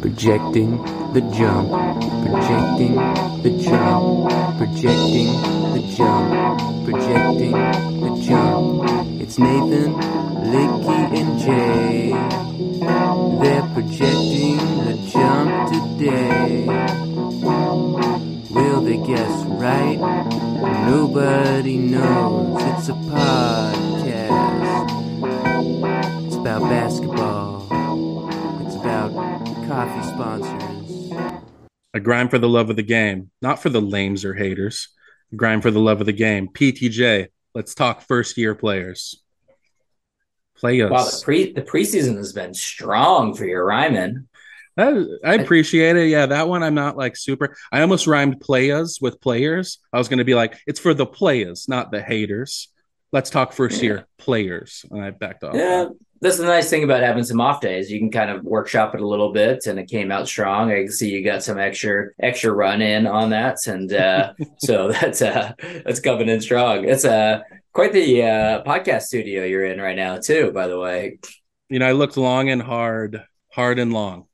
Projecting the jump, projecting the jump, projecting the jump, projecting the jump. It's Nathan, Litke, and Jay. They're projecting the jump today. Will they guess right? Nobody knows. It's a podcast. It's about basketball. It's coffee sponsors. A grind for the love of the game, not for the lames or haters. A grind for the love of the game. PTJ, let's talk first year players. Play us. Wow, the pre the preseason has been strong for your Ryman. I, I appreciate it. Yeah, that one I'm not like super. I almost rhymed players with players. I was going to be like, it's for the players, not the haters. Let's talk first year players. And I backed off. Yeah, that's the nice thing about having some off days. You can kind of workshop it a little bit, and it came out strong. I can see you got some extra extra run in on that, and uh, so that's uh, that's coming in strong. It's uh, quite the uh, podcast studio you're in right now, too. By the way, You know, I looked long and hard, hard and long.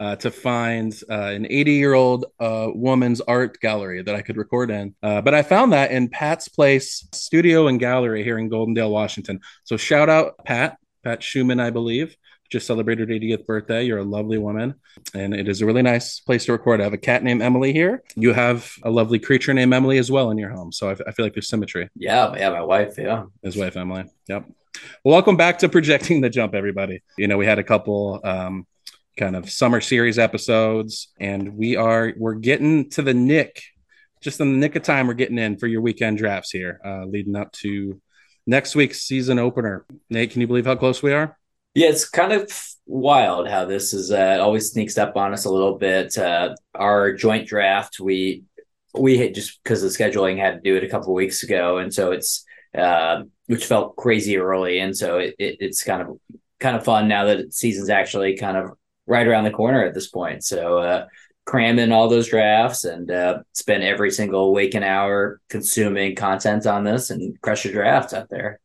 Uh, to find uh, an 80 year old uh, woman's art gallery that I could record in. Uh, but I found that in Pat's Place Studio and Gallery here in Goldendale, Washington. So shout out Pat, Pat Schumann, I believe. Just celebrated her 80th birthday. You're a lovely woman, and it is a really nice place to record. I have a cat named Emily here. You have a lovely creature named Emily as well in your home. So I, I feel like there's symmetry. yeah, yeah, my wife, yeah. His wife Emily. Yep. Well, welcome back to projecting the jump, everybody. You know, we had a couple um, kind of summer series episodes, and we are we're getting to the nick, just in the nick of time. We're getting in for your weekend drafts here, uh, leading up to next week's season opener. Nate, can you believe how close we are? Yeah, it's kind of wild how this is uh, always sneaks up on us a little bit. Uh, our joint draft, we we had just because the scheduling had to do it a couple weeks ago, and so it's uh, which felt crazy early, and so it, it, it's kind of kind of fun now that season's actually kind of right around the corner at this point. So uh, cram in all those drafts and uh, spend every single waking hour consuming content on this and crush your drafts out there.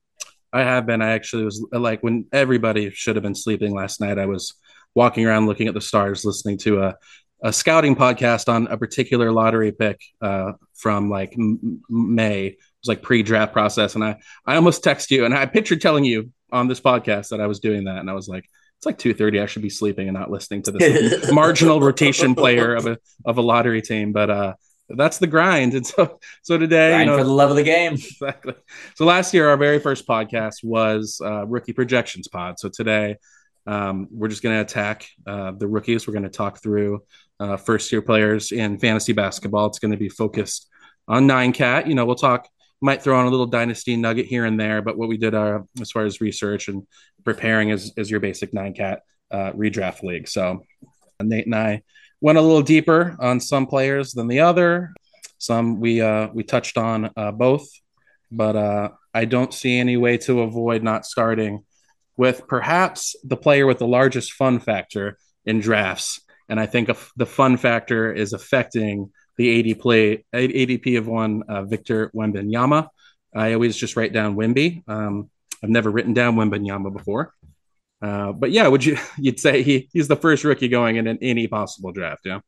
I have been. I actually was like when everybody should have been sleeping last night. I was walking around looking at the stars, listening to a a scouting podcast on a particular lottery pick uh, from like m- May. It was like pre-draft process, and I I almost text you, and I pictured telling you on this podcast that I was doing that, and I was like, it's like two thirty. I should be sleeping and not listening to this marginal rotation player of a of a lottery team, but uh. That's the grind, and so so today, Grind you know, for the love of the game. exactly. So last year, our very first podcast was uh, rookie projections pod. So today, um, we're just going to attack uh, the rookies. We're going to talk through uh, first year players in fantasy basketball. It's going to be focused on nine cat. You know, we'll talk. Might throw on a little dynasty nugget here and there, but what we did uh, as far as research and preparing is is your basic nine cat uh, redraft league. So Nate and I went a little deeper on some players than the other. Some we uh, we touched on uh, both, but uh, I don't see any way to avoid not starting with perhaps the player with the largest fun factor in drafts. And I think the fun factor is affecting the ADP of one uh, Victor Wembanyama. I always just write down Wemby. Um, I've never written down Wembanyama before. Uh, but yeah, would you you'd say he, he's the first rookie going in, in any possible draft? Yeah.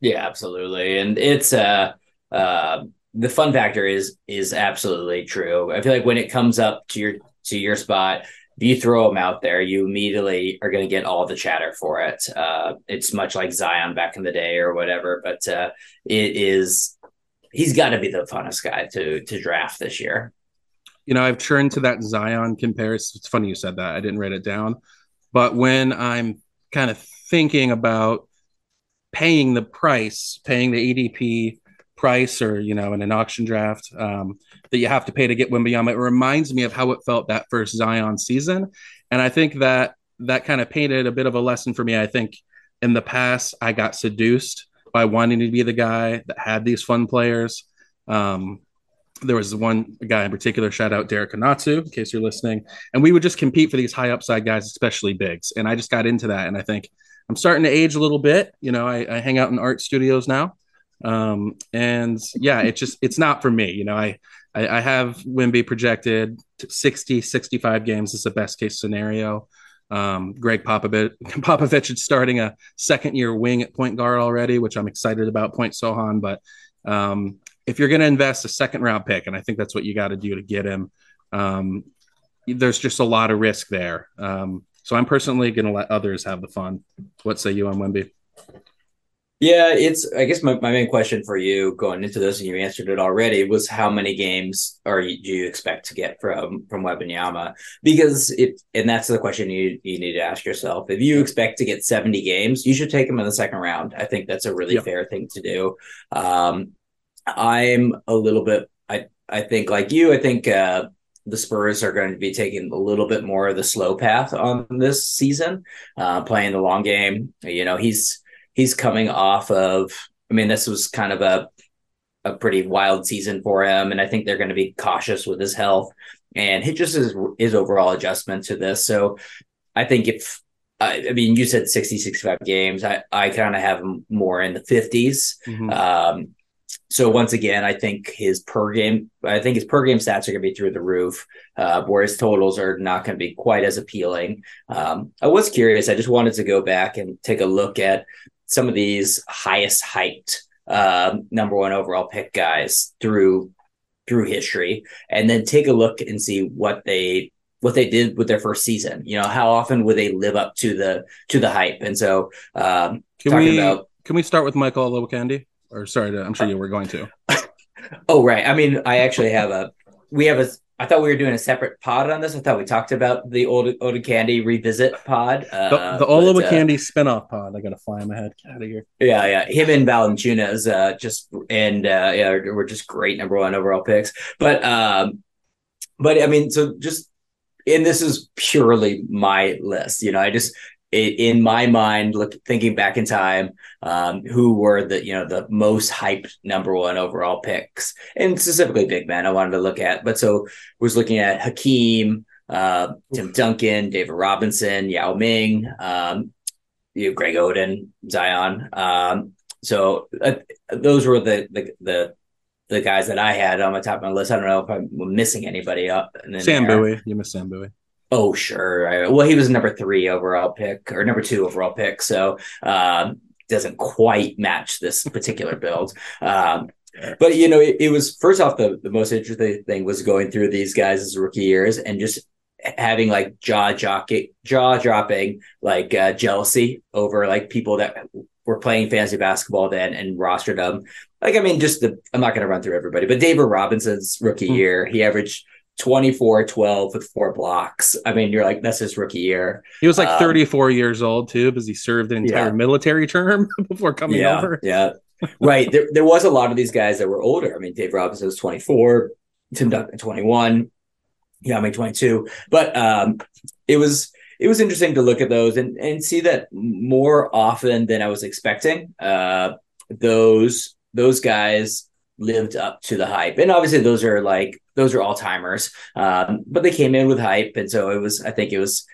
Yeah, absolutely. And it's uh uh the fun factor is is absolutely true. I feel like when it comes up to your to your spot, you throw him out there, you immediately are going to get all the chatter for it. Uh, it's much like Zion back in the day or whatever, but uh, it is he's got to be the funnest guy to to draft this year. you know, I've turned to that Zion comparison. It's funny you said that. I didn't write it down. But when I'm kind of thinking about paying the price, paying the ADP price or, you know, in an auction draft um, that you have to pay to get Wembanyama, it reminds me of how it felt that first Zion season. And I think that that kind of painted a bit of a lesson for me. I think in the past, I got seduced by wanting to be the guy that had these fun players. Um, there was one guy in particular, shout out Derek Kanatsu, in case you're listening. And we would just compete for these high upside guys, especially bigs. And I just got into that. And I think I'm starting to age a little bit. You know, I, I hang out in art studios now. Um, and yeah, it's just, it's not for me. You know, I, I, I have Wemby projected 60, 65 games is the best case scenario. Um, Gregg Popovich, Popovich is starting a second year wing at point guard already, which I'm excited about. Point Sochan. but um, if you're going to invest a second round pick, and I think that's what you got to do to get him, um, there's just a lot of risk there. Um, so I'm personally going to let others have the fun. What say you on Wemby? Yeah, it's. I guess my, my main question for you going into this, and you answered it already, was how many games are you, do you expect to get from from Wembanyama? Because if and that's the question you you need to ask yourself. If you expect to get seventy games, you should take him in the second round. I think that's a really fair thing to do. Um, I'm a little bit. I I think like you. I think uh, the Spurs are going to be taking a little bit more of the slow path on this season, uh, playing the long game. You know, he's he's coming off of. I mean, this was kind of a a pretty wild season for him, and I think they're going to be cautious with his health and he just his his overall adjustment to this. So, I think if I, I mean, you said 60, 65 games. I, I kind of have him more in the 50s. Mm-hmm. Um, so once again, I think his per game, I think his per game stats are going to be through the roof, uh, whereas totals are not going to be quite as appealing. Um, I was curious. I just wanted to go back and take a look at some of these highest hyped uh, number one overall pick guys through through history, and then take a look and see what they what they did with their first season. You know, how often would they live up to the to the hype? And so, um, can we about, can we start with Michael Olowokandi? Or sorry, to, I'm sure you were going to. oh right. I mean, I actually have a. We have a. I thought we were doing a separate pod on this. I thought we talked about the old Oda Candy revisit pod. Uh, the, the Ola uh, Candy spinoff pod. I gotta fly him ahead. Get out of here. Yeah, yeah. Him and Valanciunas, uh, just and uh, yeah, we're just great number one overall picks. But um, but I mean, so just and this is purely my list. You know, I just in my mind, look thinking back in time, um, who were the you know the most hyped number one overall picks, and specifically big men. I wanted to look at, but so was looking at Hakeem, uh, Tim Duncan, David Robinson, Yao Ming, um, you know, Greg Oden, Zion. Um, so uh, those were the, the the the guys that I had on my top of my list. I don't know if I'm missing anybody up. Sam Bowie, you missed Sam Bowie. Oh, sure. Well, he was number three overall pick or number two overall pick. So, um, doesn't quite match this particular build. Um, but you know, it, it, was first off the, the most interesting thing was going through these guys' rookie years and just having like jaw jockey, jaw dropping like uh, jealousy over like people that were playing fantasy basketball then and rostered them. Like, I mean, just the I'm not going to run through everybody, but David Robinson's rookie mm-hmm. year, he averaged 24 12 with four blocks. I mean, you're like, that's his rookie year. He was like um, 34 years old too, because he served an entire yeah. military term before coming yeah, over. Yeah. right. There, there was a lot of these guys that were older. I mean, Dave Robinson was 24, Tim Duncan 21, yeah, I mean 22. But um, it was it was interesting to look at those and, and see that more often than I was expecting. Uh, those those guys lived up to the hype. And obviously those are like those are all timers. Um, but they came in with hype. And so it was I think it was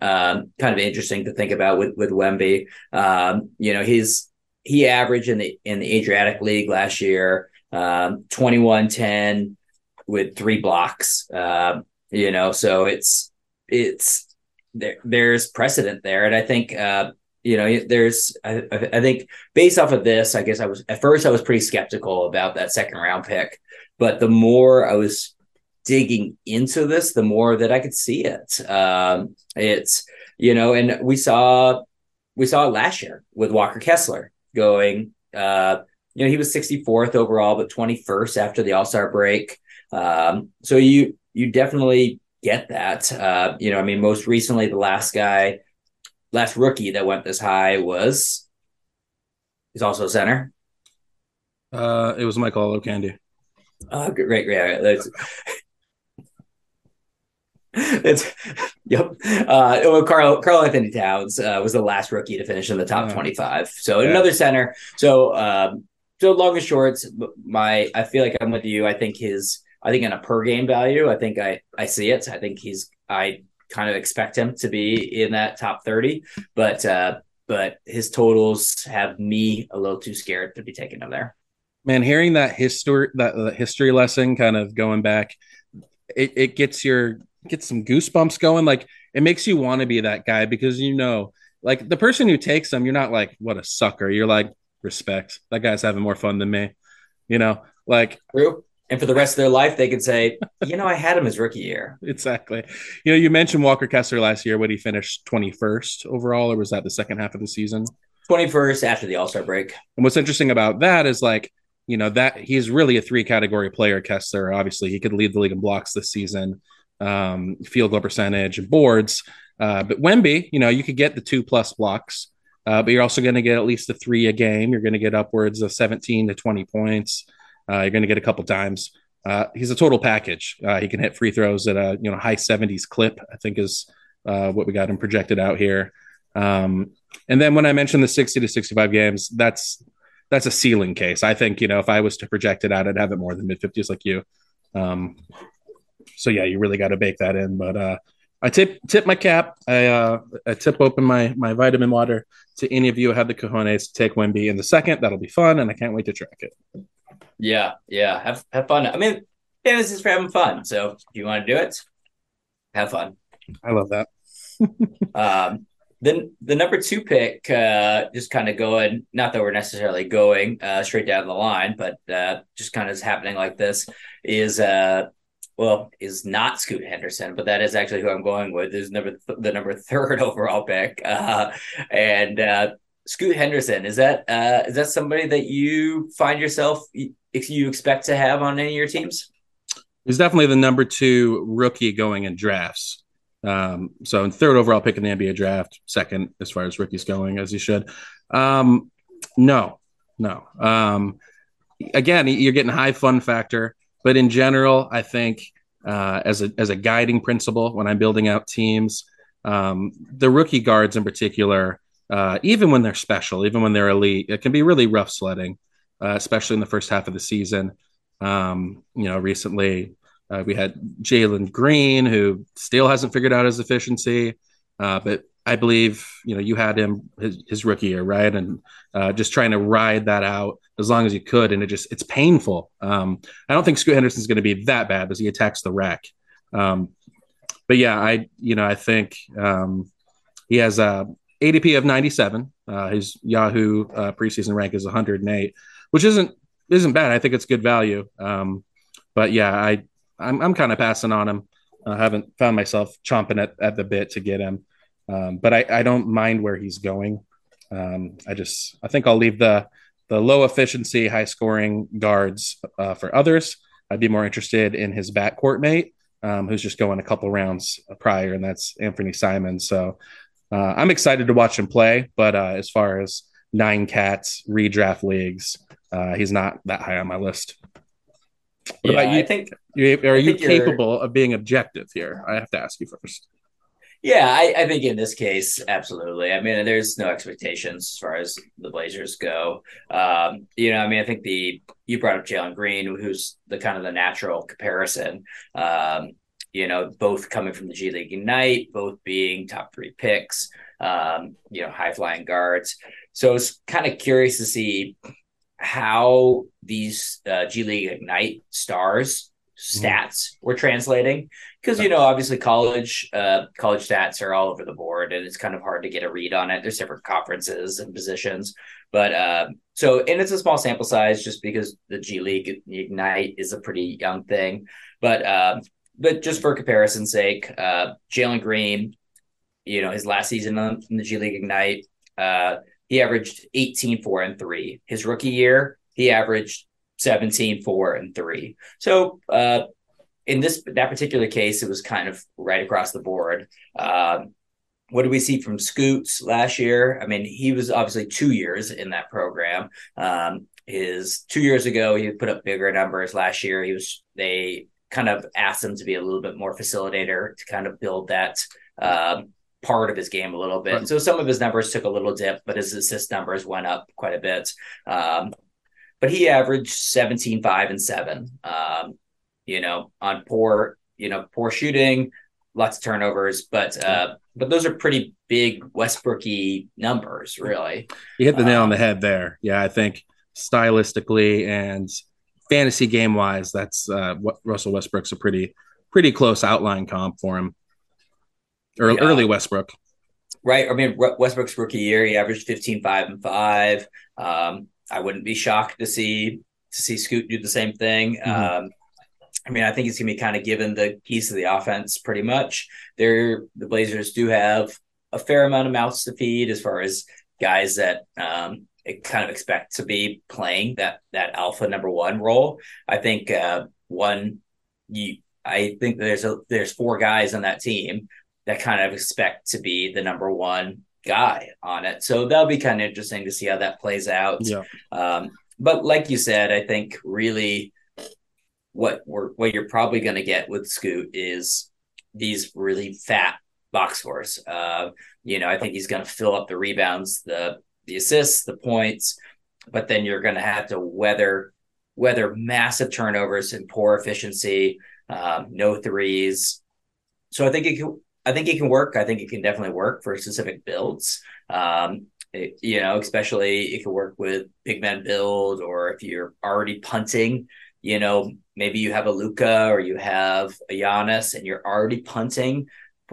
um, kind of interesting to think about with with Wemby. Um, you know, he's he averaged in the in the Adriatic League last year, um, 21-10 with three blocks. Uh, you know, so it's it's there there's precedent there. And I think uh, you know, there's, I, I, think based off of this, I guess I was, at first I was pretty skeptical about that second round pick, but the more I was digging into this, the more that I could see it. Um, it's, you know, and we saw, we saw it last year with Walker Kessler going, uh, you know, he was 64th overall, but 21st after the All Star break. Um, so you, you definitely get that. Uh, you know, I mean, most recently, the last guy last rookie that went this high was he's also a center. Uh, it was Michael Olowokandi. Oh, great, great. That's, it's yep. Uh, Carl Carl Karl-Anthony Towns uh, was the last rookie to finish in the top twenty five. So yeah. another center. So um, so long and shorts. My I feel like I'm with you. I think his I think in a per game value. I think I I see it. I think he's I kind of expect him to be in that top 30, but uh, but his totals have me a little too scared to be taking him there. Man, hearing that history that uh, history lesson kind of going back, it, it gets your gets some goosebumps going. Like it makes you want to be that guy because you know, like the person who takes them, you're not like what a sucker. You're like respect. That guy's having more fun than me. You know, like True. And for the rest of their life, they can say, you know, I had him his rookie year. exactly. You know, you mentioned Walker Kessler last year. Would he finish 21st overall, or was that the second half of the season? 21st after the All Star break. And what's interesting about that is like, you know, that he's really a three category player, Kessler. Obviously, he could lead the league in blocks this season, um, field goal percentage, and boards. Uh, but Wemby, you know, you could get the two plus blocks, uh, but you're also going to get at least a three a game. You're going to get upwards of 17 to 20 points. Uh, you're going to get a couple times. Uh, he's a total package. Uh, he can hit free throws at a you know high 70s clip. I think is uh, what we got him projected out here. Um, and then when I mentioned the 60 to 65 games, that's that's a ceiling case. I think you know if I was to project it out, I'd have it more than mid 50s like you. Um, so yeah, you really got to bake that in. But uh, I tip tip my cap. I uh, I tip open my my vitamin water to any of you who have the cojones to take Wemby in the second. That'll be fun, and I can't wait to track it. Yeah, yeah. Have have fun. I mean, fantasy is for having fun. So if you want to do it, have fun. I love that. Um, then the number two pick, uh, just kind of going, not that we're necessarily going uh, straight down the line, but uh, just kind of is happening like this is, uh, well, is not Scoot Henderson, but that is actually who I'm going with. Is number th- the number third overall pick, uh, and uh, Scoot Henderson is that uh, is that somebody that you find yourself if you expect to have on any of your teams? He's definitely the number two rookie going in drafts. Um, so in third overall pick in the NBA draft, second as far as rookies going, as he should. Um, no, no. Um, again, you're getting high fun factor, but in general, I think uh, as a as a guiding principle when I'm building out teams, um, the rookie guards in particular, uh, even when they're special, even when they're elite, it can be really rough sledding, uh, especially in the first half of the season. Um, you know, recently uh, we had Jalen Green, who still hasn't figured out his efficiency, uh, but I believe you know you had him his, his rookie year, right? And uh, just trying to ride that out as long as you could, and it just it's painful. Um, I don't think Scoot Henderson's going to be that bad as he attacks the rack. Um, but yeah, I you know I think um, he has a ADP of 97. Uh, his Yahoo uh, preseason rank is 108, which isn't isn't bad. I think it's good value. Um, but yeah, I I'm I'm kind of passing on him. I haven't found myself chomping at, at the bit to get him, um, but I, I don't mind where he's going. Um, I just I think I'll leave the the low efficiency, high scoring guards uh, for others. I'd be more interested in his backcourt mate, um, who's just going a couple rounds prior, and that's Anthony Simon. So uh, I'm excited to watch him play. But uh, as far as nine cats redraft leagues, uh, he's not that high on my list. What yeah, about you? I think You- Are I you think you're- capable of being objective here? I have to ask you first. Yeah, I, I think in this case, absolutely. I mean, there's no expectations as far as the Blazers go. Um, you know, I mean, I think the you brought up Jalen Green, who's the kind of the natural comparison. Um, you know, both coming from the G League Ignite, both being top three picks. Um, you know, high flying guards. So it's kind of curious to see how these uh, G League Ignite stars stats were translating because you know obviously college uh college stats are all over the board and it's kind of hard to get a read on it there's different conferences and positions but uh so and it's a small sample size just because the g league ignite is a pretty young thing but um but just for comparison's sake uh jalen green you know his last season in the g league ignite uh he averaged 18 4 and 3 his rookie year he averaged 17 4 and 3 so uh in this that particular case, it was kind of right across the board. Um, what did we see from Scoots last year? I mean, he was obviously two years in that program. Um, his two years ago, he put up bigger numbers. Last year, he was they kind of asked him to be a little bit more facilitator to kind of build that um, part of his game a little bit. Right. So some of his numbers took a little dip, but his assist numbers went up quite a bit. Um, but he averaged 17, 5, and 7. Um, you know, on poor, you know, poor shooting, lots of turnovers, but uh, but those are pretty big Westbrooky numbers, really. You hit the nail on Um, the head there. Yeah, I think stylistically and fantasy game wise, that's uh, what Russell Westbrook's a pretty pretty close outline comp for him. early, Yeah. early Westbrook. right? I mean, Westbrook's rookie year, he averaged 15, 5, and 5. Um, I wouldn't be shocked to see to see Scoot do the same thing. Mhm. Um, I mean, I think he's gonna be kind of given the keys to the offense pretty much. They're the Blazers do have a fair amount of mouths to feed as far as guys that um kind of expect to be playing that that alpha number one role. I think uh one you I think there's a there's four guys on that team that kind of expect to be the number one guy on it. So that'll be kind of interesting to see how that plays out. Yeah. Um, but like you said, I think really what we're what you're probably going to get with Scoot is these really fat box scores. Uh, you know, I think he's going to fill up the rebounds, the the assists, the points, but then you're going to have to weather weather massive turnovers and poor efficiency, um, no threes. So I think it can. I think it can work. I think it can definitely work for specific builds. Um, it- you know, especially it can work with big man build, or if you're already punting, you know, maybe you have a Luka or you have a Giannis, and you're already punting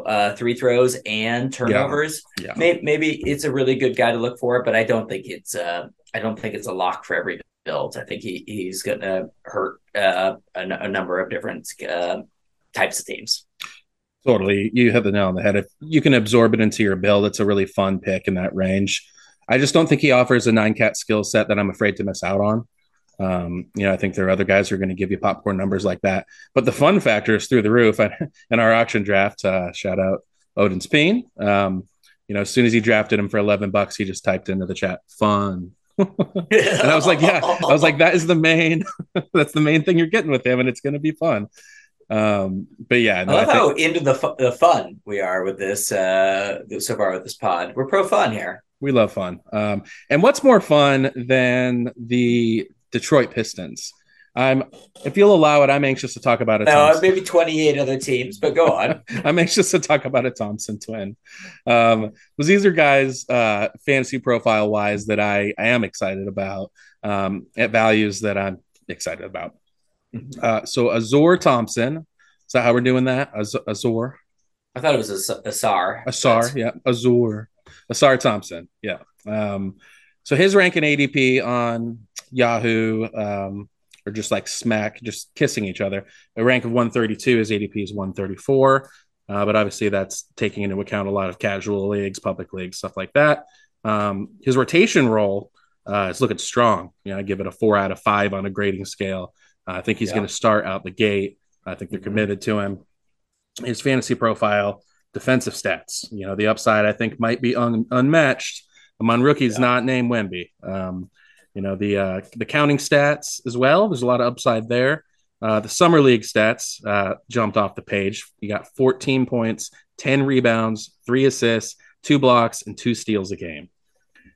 uh, three throws and turnovers. Yeah. Maybe, maybe it's a really good guy to look for, but I don't think it's uh, I don't think it's a lock for every build. I think he he's going to hurt uh, a number of different uh, types of teams. Totally. You hit the nail on the head. If you can absorb it into your build, it's a really fun pick in that range. I just don't think he offers a nine cat skill set that I'm afraid to miss out on. Um, you know, I think there are other guys who are going to give you popcorn numbers like that. But the fun factor is through the roof. In our auction draft, uh, shout out Odin Speen. Um, you know, as soon as he drafted him for 11 bucks, he just typed into the chat, fun. and I was like, yeah, I was like, that is the main, that's the main thing you're getting with him, and it's going to be fun. Um, but yeah, I love I think- how into the fu- the fun we are with this uh so far with this pod. We're pro fun here. We love fun. Um, and what's more fun than the Detroit Pistons? I'm, if you'll allow it, I'm anxious to talk about it. No, maybe twenty eight other teams, but go on. I'm anxious to talk about a Thompson twin. Um, because these are guys, uh, fantasy profile wise, that I, I am excited about, um, at values that I'm excited about. Uh, so Azor Thompson, is that how we're doing that? Az- Azor, I thought it was a, a SAR. Asar, yeah, Azor, Asar Thompson, yeah. Um, so his rank in ADP on Yahoo, um, or just like smack, just kissing each other. A rank of 132. His ADP is 134. Uh, but obviously, that's taking into account a lot of casual leagues, public leagues, stuff like that. Um, his rotation role uh, is looking strong. You know, I give it a four out of five on a grading scale. Uh, I think he's Yeah. going to start out the gate. I think they're Mhm. committed to him. His fantasy profile, defensive stats. You know, the upside I think might be un- unmatched among rookies Yeah. not named Wemby. Um, you know the uh, the counting stats as well. There's a lot of upside there. Uh, the summer league stats uh, jumped off the page. You got 14 points, 10 rebounds, three assists, two blocks, and two steals a game.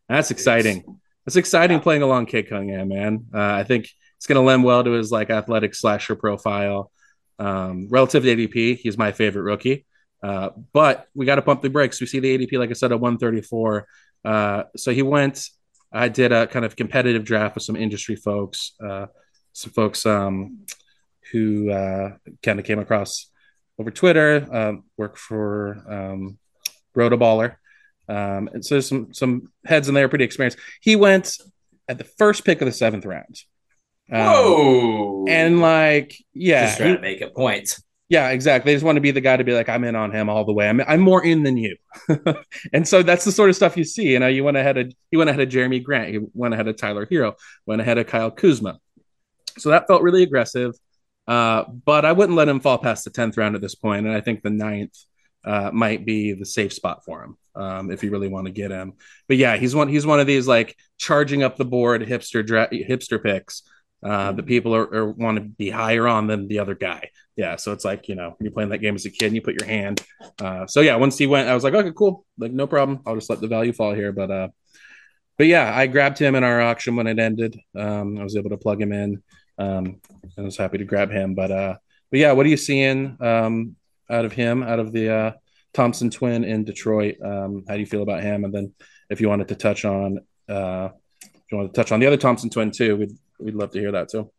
That's exciting. That's exciting Yeah. playing along Cade Cunningham, man. Uh, I think it's going to lend well to his like athletic slasher profile. Um, relative to ADP, he's my favorite rookie. Uh, but we got to pump the brakes. We see the ADP, like I said, at 134. Uh, so he went. I did a kind of competitive draft with some industry folks, uh, some folks um, who uh, kind of came across over Twitter, um, work for um, Rotoballer. Um, and so there's some some heads in there pretty experienced. He went at the first pick of the seventh round. Um, Whoa! And like, yeah, just trying he- to make a point. Yeah, exactly. They just want to be the guy to be like, I'm in on him all the way. I'm, I'm more in than you. and so that's the sort of stuff you see. You know, you went ahead of you went ahead of Jerami Grant, you went ahead of Tyler Herro, went ahead of Kyle Kuzma. So that felt really aggressive. Uh, but I wouldn't let him fall past the tenth round at this point, and I think the ninth uh, might be the safe spot for him um, if you really want to get him. But yeah, he's one he's one of these like charging up the board hipster dra- hipster picks. Uh, the people are, are want to be higher on than the other guy. Yeah, so it's like you know you're playing that game as a kid and you put your hand. Uh, so yeah, once he went, I was like, okay, cool, like no problem. I'll just let the value fall here. But uh, but yeah, I grabbed him in our auction when it ended. Um, I was able to plug him in. Um, I was happy to grab him. But uh, but yeah, what are you seeing um, out of him, out of the uh, Thompson twin in Detroit? Um, how do you feel about him? And then if you wanted to touch on, uh, if you want to touch on the other Thompson twin too, we'd we'd love to hear that too.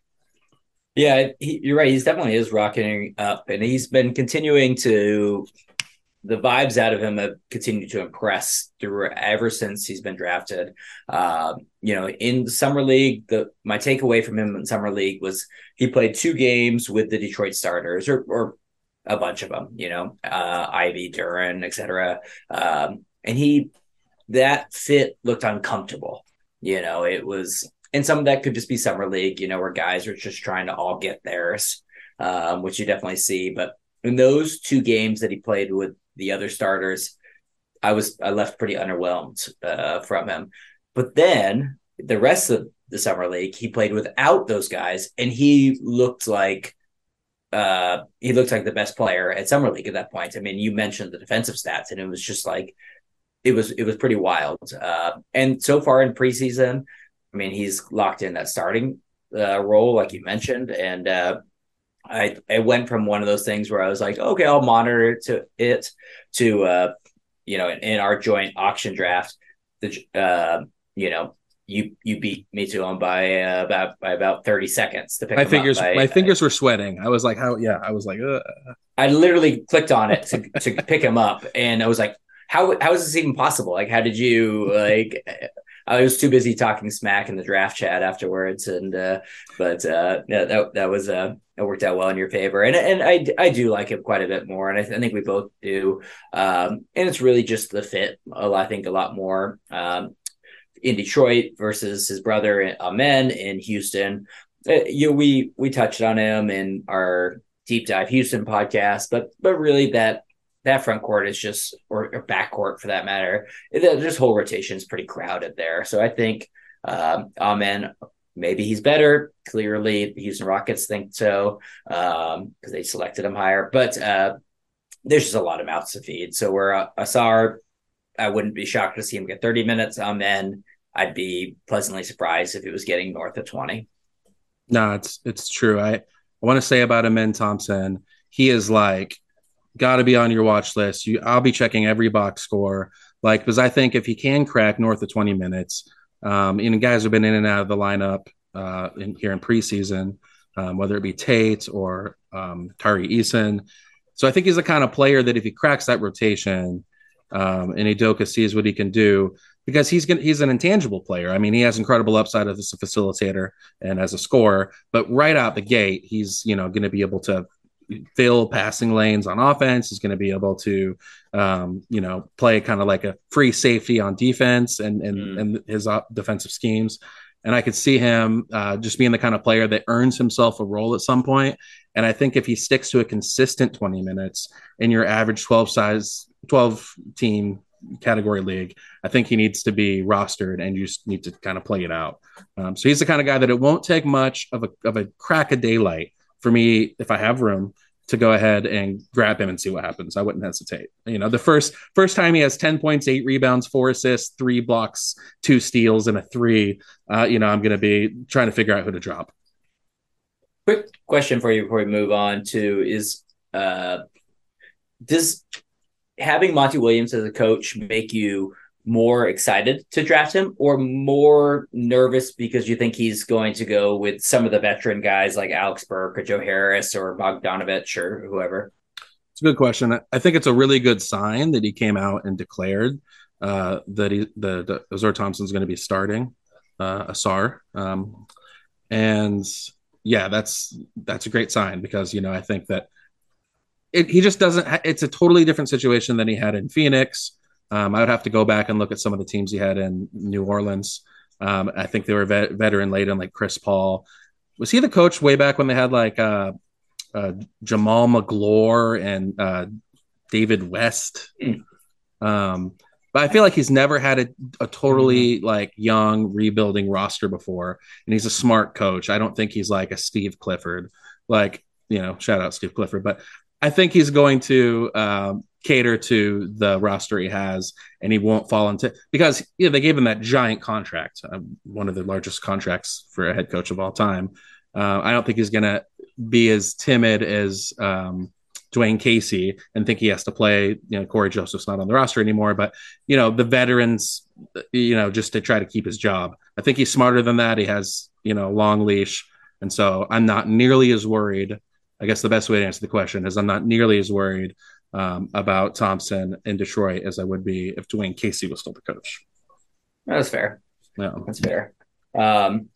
Yeah, he, you're right. He's definitely is rocketing up, and he's been continuing to the vibes out of him have continued to impress through ever since he's been drafted. Um, you know, in summer league, the my takeaway from him in summer league was he played two games with the Detroit starters, or or a bunch of them. You know, uh, Ivey, Duren, etc. Um, and he that fit looked uncomfortable. You know, it was, and some of that could just be summer league. You know, where guys are just trying to all get theirs, um, which you definitely see, but in those two games that he played with the other starters, I was I left pretty underwhelmed uh, from him. But then the rest of the summer league, he played without those guys, and he looked like uh, he looked like the best player at summer league at that point. I mean, you mentioned the defensive stats, and it was just like it was it was pretty wild. Uh, and so far in preseason, I mean, he's locked in that starting uh, role, like you mentioned, and uh, I I went from one of those things where I was like, okay, I'll monitor it to it to uh, you know, in, in our joint auction draft, the uh, you know, you you beat me to him by uh, about by about 30 seconds to pick my fingers by, my fingers were sweating. I was like how yeah i was like Ugh. i literally clicked on it to, to pick him up. And i was like how how is this even possible? Like how did you like I was too busy talking smack in the draft chat afterwards, and uh, but uh, yeah, that that was uh, it worked out well in your favor, and and I I do like him quite a bit more, and I, th- I think we both do, um, and it's really just the fit. I think a lot more um, in Detroit versus his brother Amen in Houston. Uh, you know, we we touched on him in our deep dive Houston podcast, but but really that that front court is just or, or back court for that matter. This whole rotation is pretty crowded there. So I think um, Amen maybe he's better. Clearly, the Houston Rockets think so because um, they selected him higher. But uh, there's just a lot of mouths to feed. So where uh, Ausar, I wouldn't be shocked to see him get 30 minutes. Amen, I'd be pleasantly surprised if he was getting north of 20. No, it's it's true. I, I want to say about Amen Thompson, he is like got to be on your watch list. You, I'll be checking every box score, like because I think if he can crack north of 20 minutes, um, and guys have been in and out of the lineup uh, in, here in preseason, um, whether it be Tate or um, Tari Eason. So I think he's the kind of player that if he cracks that rotation, um, and Udoka sees what he can do, because he's gonna, he's an intangible player. I mean, he has incredible upside as a facilitator and as a scorer, but right out the gate, he's you know going to be able to fill passing lanes on offense. He's going to be able to, um, you know, play kind of like a free safety on defense and and, mm. and his defensive schemes. And I could see him uh, just being the kind of player that earns himself a role at some point. And I think if he sticks to a consistent 20 minutes in your average 12 size, 12 team category league, I think he needs to be rostered and you just need to kind of play it out. Um, so he's the kind of guy that it won't take much of a, of a crack of daylight for me, if I have room, to go ahead and grab him and see what happens. I wouldn't hesitate. You know, the first first time he has 10 points, eight rebounds, four assists, three blocks, two steals, and a three. Uh, you know, I'm gonna be trying to figure out who to drop. Quick question for you before we move on to is uh does having Monty Williams as a coach make you more excited to draft him or more nervous because you think he's going to go with some of the veteran guys like Alex Burke or Joe Harris or Bogdanovich or whoever? It's a good question. I think it's a really good sign that he came out and declared uh, that he the, the Ausar Thompson's going to be starting uh, Ausar. Um, and yeah, that's that's a great sign because you know I think that it, he just doesn't. Ha- it's a totally different situation than he had in Phoenix um, I would have to go back and look at some of the teams he had in New Orleans. Um, I think they were vet- veteran laden, like Chris Paul. Was he the coach way back when they had like uh, uh, Jamaal Magloire and uh, David West? Mm. Um, but I feel like he's never had a, a totally mm-hmm. like young rebuilding roster before, and he's a smart coach. I don't think he's like a Steve Clifford, like you know, shout out Steve Clifford, but I think he's going to um, cater to the roster he has, and he won't fall into because you know, they gave him that giant contract, uh, one of the largest contracts for a head coach of all time. Uh, I don't think he's going to be as timid as um, Dwane Casey and think he has to play. You know, Cory Joseph's not on the roster anymore, but you know the veterans, you know, just to try to keep his job. I think he's smarter than that. He has you know a long leash, and so I'm not nearly as worried I guess the best way to answer the question is I'm not nearly as worried um, about Thompson in Detroit as I would be if Dwane Casey was still the coach. That's fair. Yeah. That's fair. Um,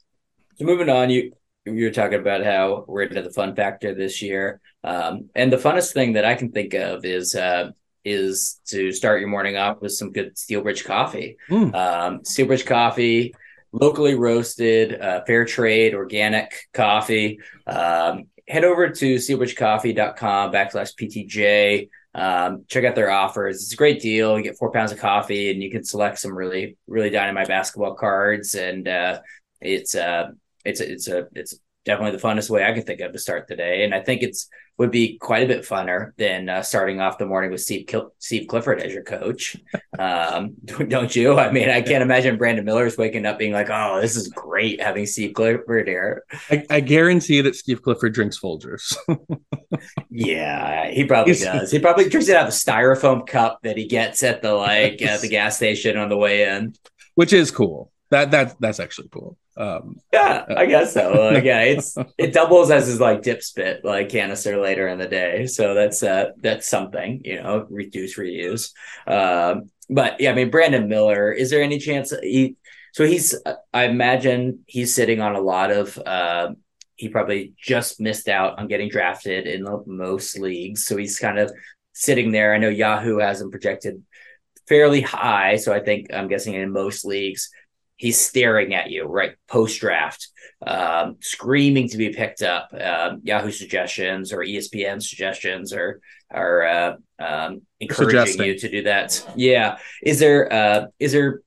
so moving on, you you were talking about how we're into the fun factor this year, um, and the funnest thing that I can think of is uh, is to start your morning off with some good Steel Bridge coffee. Mm. Um, Steel Bridge coffee, locally roasted, uh, fair trade, organic coffee. Um, head over to steelbridgecoffee.com backslash PTJ. Um, check out their offers. It's a great deal. You get four pounds of coffee and you can select some really, really dynamite basketball cards. And uh, it's uh it's it's a it's definitely the funnest way I can think of to start the day. And I think it's would be quite a bit funner than uh, starting off the morning with Steve Kil- Steve Clifford as your coach. Um, don't you? I mean, I can't imagine Brandon Miller's waking up being like, "Oh, this is great having Steve Clifford here." I, I guarantee that Steve Clifford drinks Folgers. yeah, he probably does. He probably drinks it out of a styrofoam cup that he gets at the like at the gas station on the way in. which is cool. That that that's actually cool. Um, Yeah, I guess so. Like, yeah, it's it doubles as his like dip spit like canister later in the day. So that's uh that's something, you know, reduce, reuse. Um, but yeah, I mean Brandon Miller, is there any chance he so he's I imagine he's sitting on a lot of uh he probably just missed out on getting drafted in most leagues. So he's kind of sitting there. I know Yahoo has him projected fairly high. So I think I'm guessing in most leagues he's staring at you right post draft, um, screaming to be picked up. Um, Yahoo suggestions or ESPN suggestions or are uh, um, encouraging Suggesting. you to do that. Yeah, is there uh, is there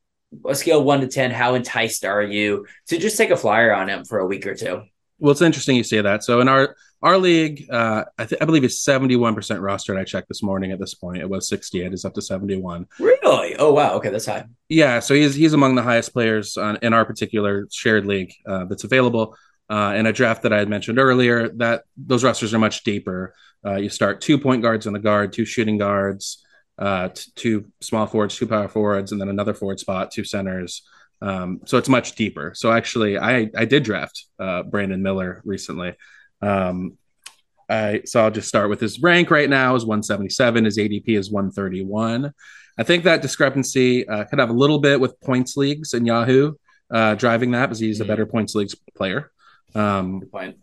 a scale of one to ten? How enticed are you to just take a flyer on him for a week or two? well, it's interesting you say that. So in our our league, uh, I, th- I believe it's seventy one percent rostered. I checked this morning. At this point, it was sixty-eight. It is up to seventy one. Really? Oh wow. Okay, that's high. Yeah, so he's he's among the highest players on, in our particular shared league uh, that's available. Uh, in a draft that I had mentioned earlier, that those rosters are much deeper. Uh, you start two point guards on the guard, two shooting guards, uh, t- two small forwards, two power forwards, and then another forward spot, two centers. Um, so it's much deeper. So actually, I I did draft uh, Brandon Miller recently. Um, I so I'll just start with his rank right now is 177. His ADP is 131. I think that discrepancy uh, could have a little bit with points leagues and Yahoo uh, driving that because he's a Mhm. better points leagues player. Um, Good point.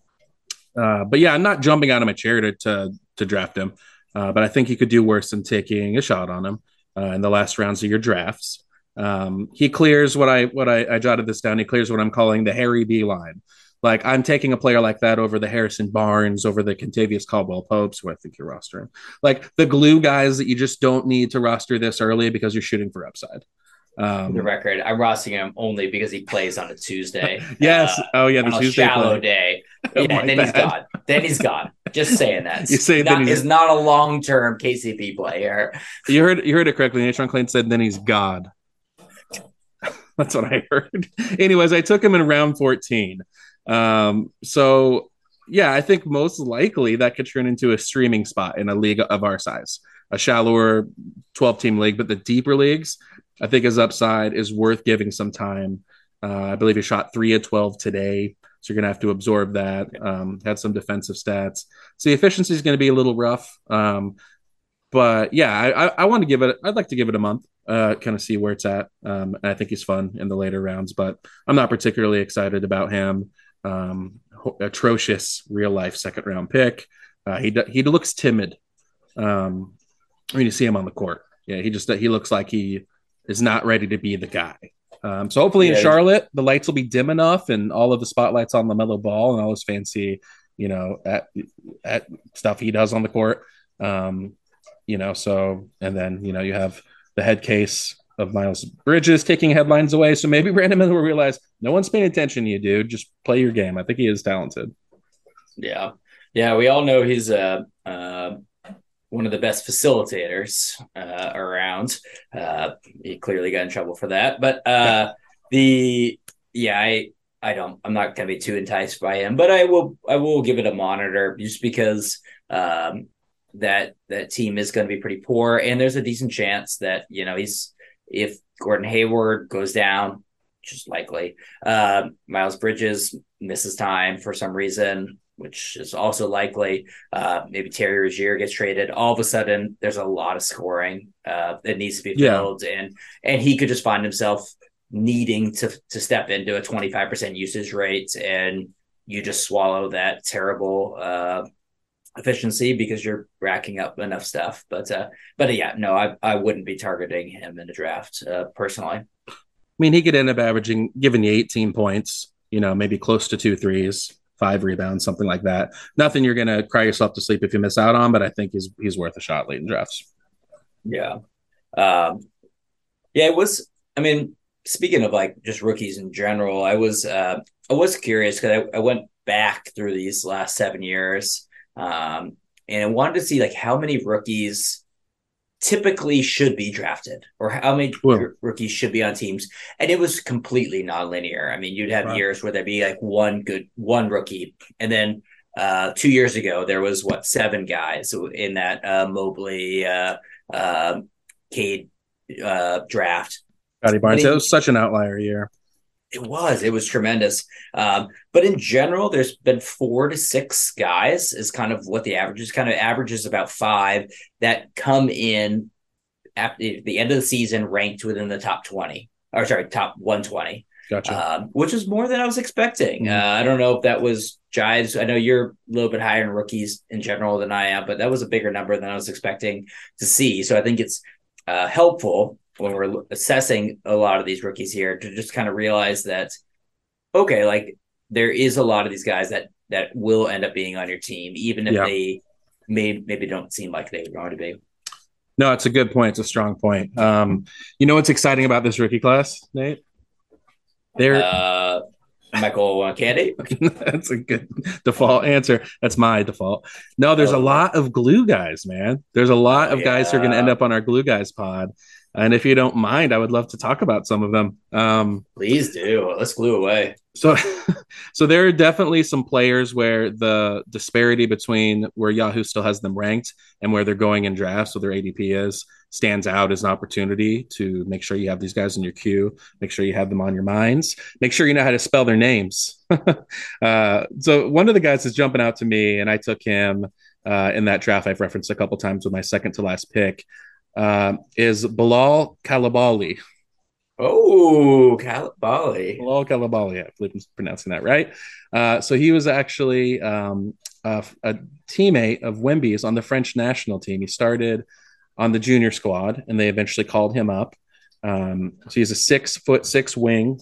uh, but yeah, I'm not jumping out of my chair to to, to draft him, uh, but I think he could do worse than taking a shot on him uh, in the last rounds of your drafts. Um, he clears what I what I, I jotted this down. He clears what I'm calling the Harry B line. Like I'm taking a player like that over the Harrison Barnes, over the Kentavious Caldwell Popes, who I think you're rostering. Like the glue guys that you just don't need to roster this early because you're shooting for upside. Um, the record, I'm rostering him only because he plays on a Tuesday. yes. Uh, oh yeah, the Tuesday shallow play. day. Oh, Yeah, my and then he's bad. gone. Then he's gone. Just saying that. You say not, then he's- not a long term KCP player. You heard you heard it correctly. Natron Clean said then he's God. That's what I heard. Anyways, I took him in round 14. Um, so yeah, I think most likely that could turn into a streaming spot in a league of our size, a shallower 12 team league, but the deeper leagues, I think his upside is worth giving some time. Uh, I believe he shot three of 12 today. So you're going to have to absorb that. Um, had some defensive stats. So the efficiency is going to be a little rough. Um, but yeah, I, I, I want to give it. I'd like to give it a month, uh, kind of see where it's at. Um, and I think he's fun in the later rounds, but I'm not particularly excited about him. Um, atrocious real life second round pick. Uh, he he looks timid. Um, when you see him on the court, yeah, he just he looks like he is not ready to be the guy. Um, so hopefully in Charlotte, the lights will be dim enough, and all of the spotlights on the Melo Ball and all his fancy, you know, at, at stuff he does on the court. Um, you know, so and then you know you have the head case of Miles Bridges taking headlines away. So maybe Brandon Miller will realize no one's paying attention to you, dude. Just play your game. I think he is talented. Yeah. Yeah. We all know he's uh, uh, one of the best facilitators uh, around. Uh, he clearly got in trouble for that. But uh, the, yeah, I, I don't, I'm not going to be too enticed by him, but I will, I will give it a monitor just because um, that, that team is going to be pretty poor. And there's a decent chance that, you know, he's, if Gordon Hayward goes down, which is likely, uh, Miles Bridges misses time for some reason. which is also likely. Uh, maybe Terry Rozier gets traded. All of a sudden, there's a lot of scoring uh, that needs to be filled, yeah. and and he could just find himself needing to to step into a 25% usage rate, and you just swallow that terrible uh, efficiency because you're racking up enough stuff. But uh, but yeah, no, I I wouldn't be targeting him in the draft uh, personally. I mean, he could end up averaging, giving you 18 points, you know, maybe close to two threes, five rebounds, something like that. Nothing you're going to cry yourself to sleep if you miss out on, but I think he's he's worth a shot late in drafts. Yeah, um, yeah, it was. I mean, speaking of like just rookies in general, I was uh, I was curious because I, I went back through these last seven years um, and I wanted to see like how many rookies typically should be drafted or how many rookies should be on teams. And it was completely nonlinear. I mean, you'd have right. years where there'd be like one good, one rookie. And then uh, two years ago, there was what, seven guys in that uh, Mobley, uh, uh, Cade uh, draft. Scottie Barnes. It was such an outlier year. It was. It was tremendous. Um, but in general, there's been four to six guys is kind of what the average is. Kind of averages about five that come in at the end of the season ranked within the top twenty or sorry, top one twenty. Gotcha. Um, which is more than I was expecting. Mm-hmm. Uh, I don't know if that was Jives. I know you're a little bit higher in rookies in general than I am, but that was a bigger number than I was expecting to see. So I think it's uh, helpful when we're assessing a lot of these rookies here to just kind of realize that okay, like there is a lot of these guys that that will end up being on your team, even if yeah. they may maybe don't seem like they going to be. No, it's a good point. It's a strong point. Um, you know what's exciting about this rookie class, Nate? There, uh, Michael Candy. That's a good default answer. That's my default. No, there's oh. a lot of glue guys, man. There's a lot of yeah. guys who are going to end up on our glue guys pod. And if you don't mind, I would love to talk about some of them. Um, Please do. Let's glue away. So, so there are definitely some players where the disparity between where Yahoo still has them ranked and where they're going in drafts, so their ADP is, stands out as an opportunity to make sure you have these guys in your queue, make sure you have them on your minds, make sure you know how to spell their names. uh, so one of the guys is jumping out to me, and I took him uh, in that draft I've referenced a couple times with my second to last pick uh, is Bilal Kalabali. Oh, Kalabali. Bilal Coulibaly. I believe I'm pronouncing that right. Uh, so he was actually um, a, a, teammate of Wemby's on the French national team. He started on the junior squad, and they eventually called him up. Um, so he's a six foot six wing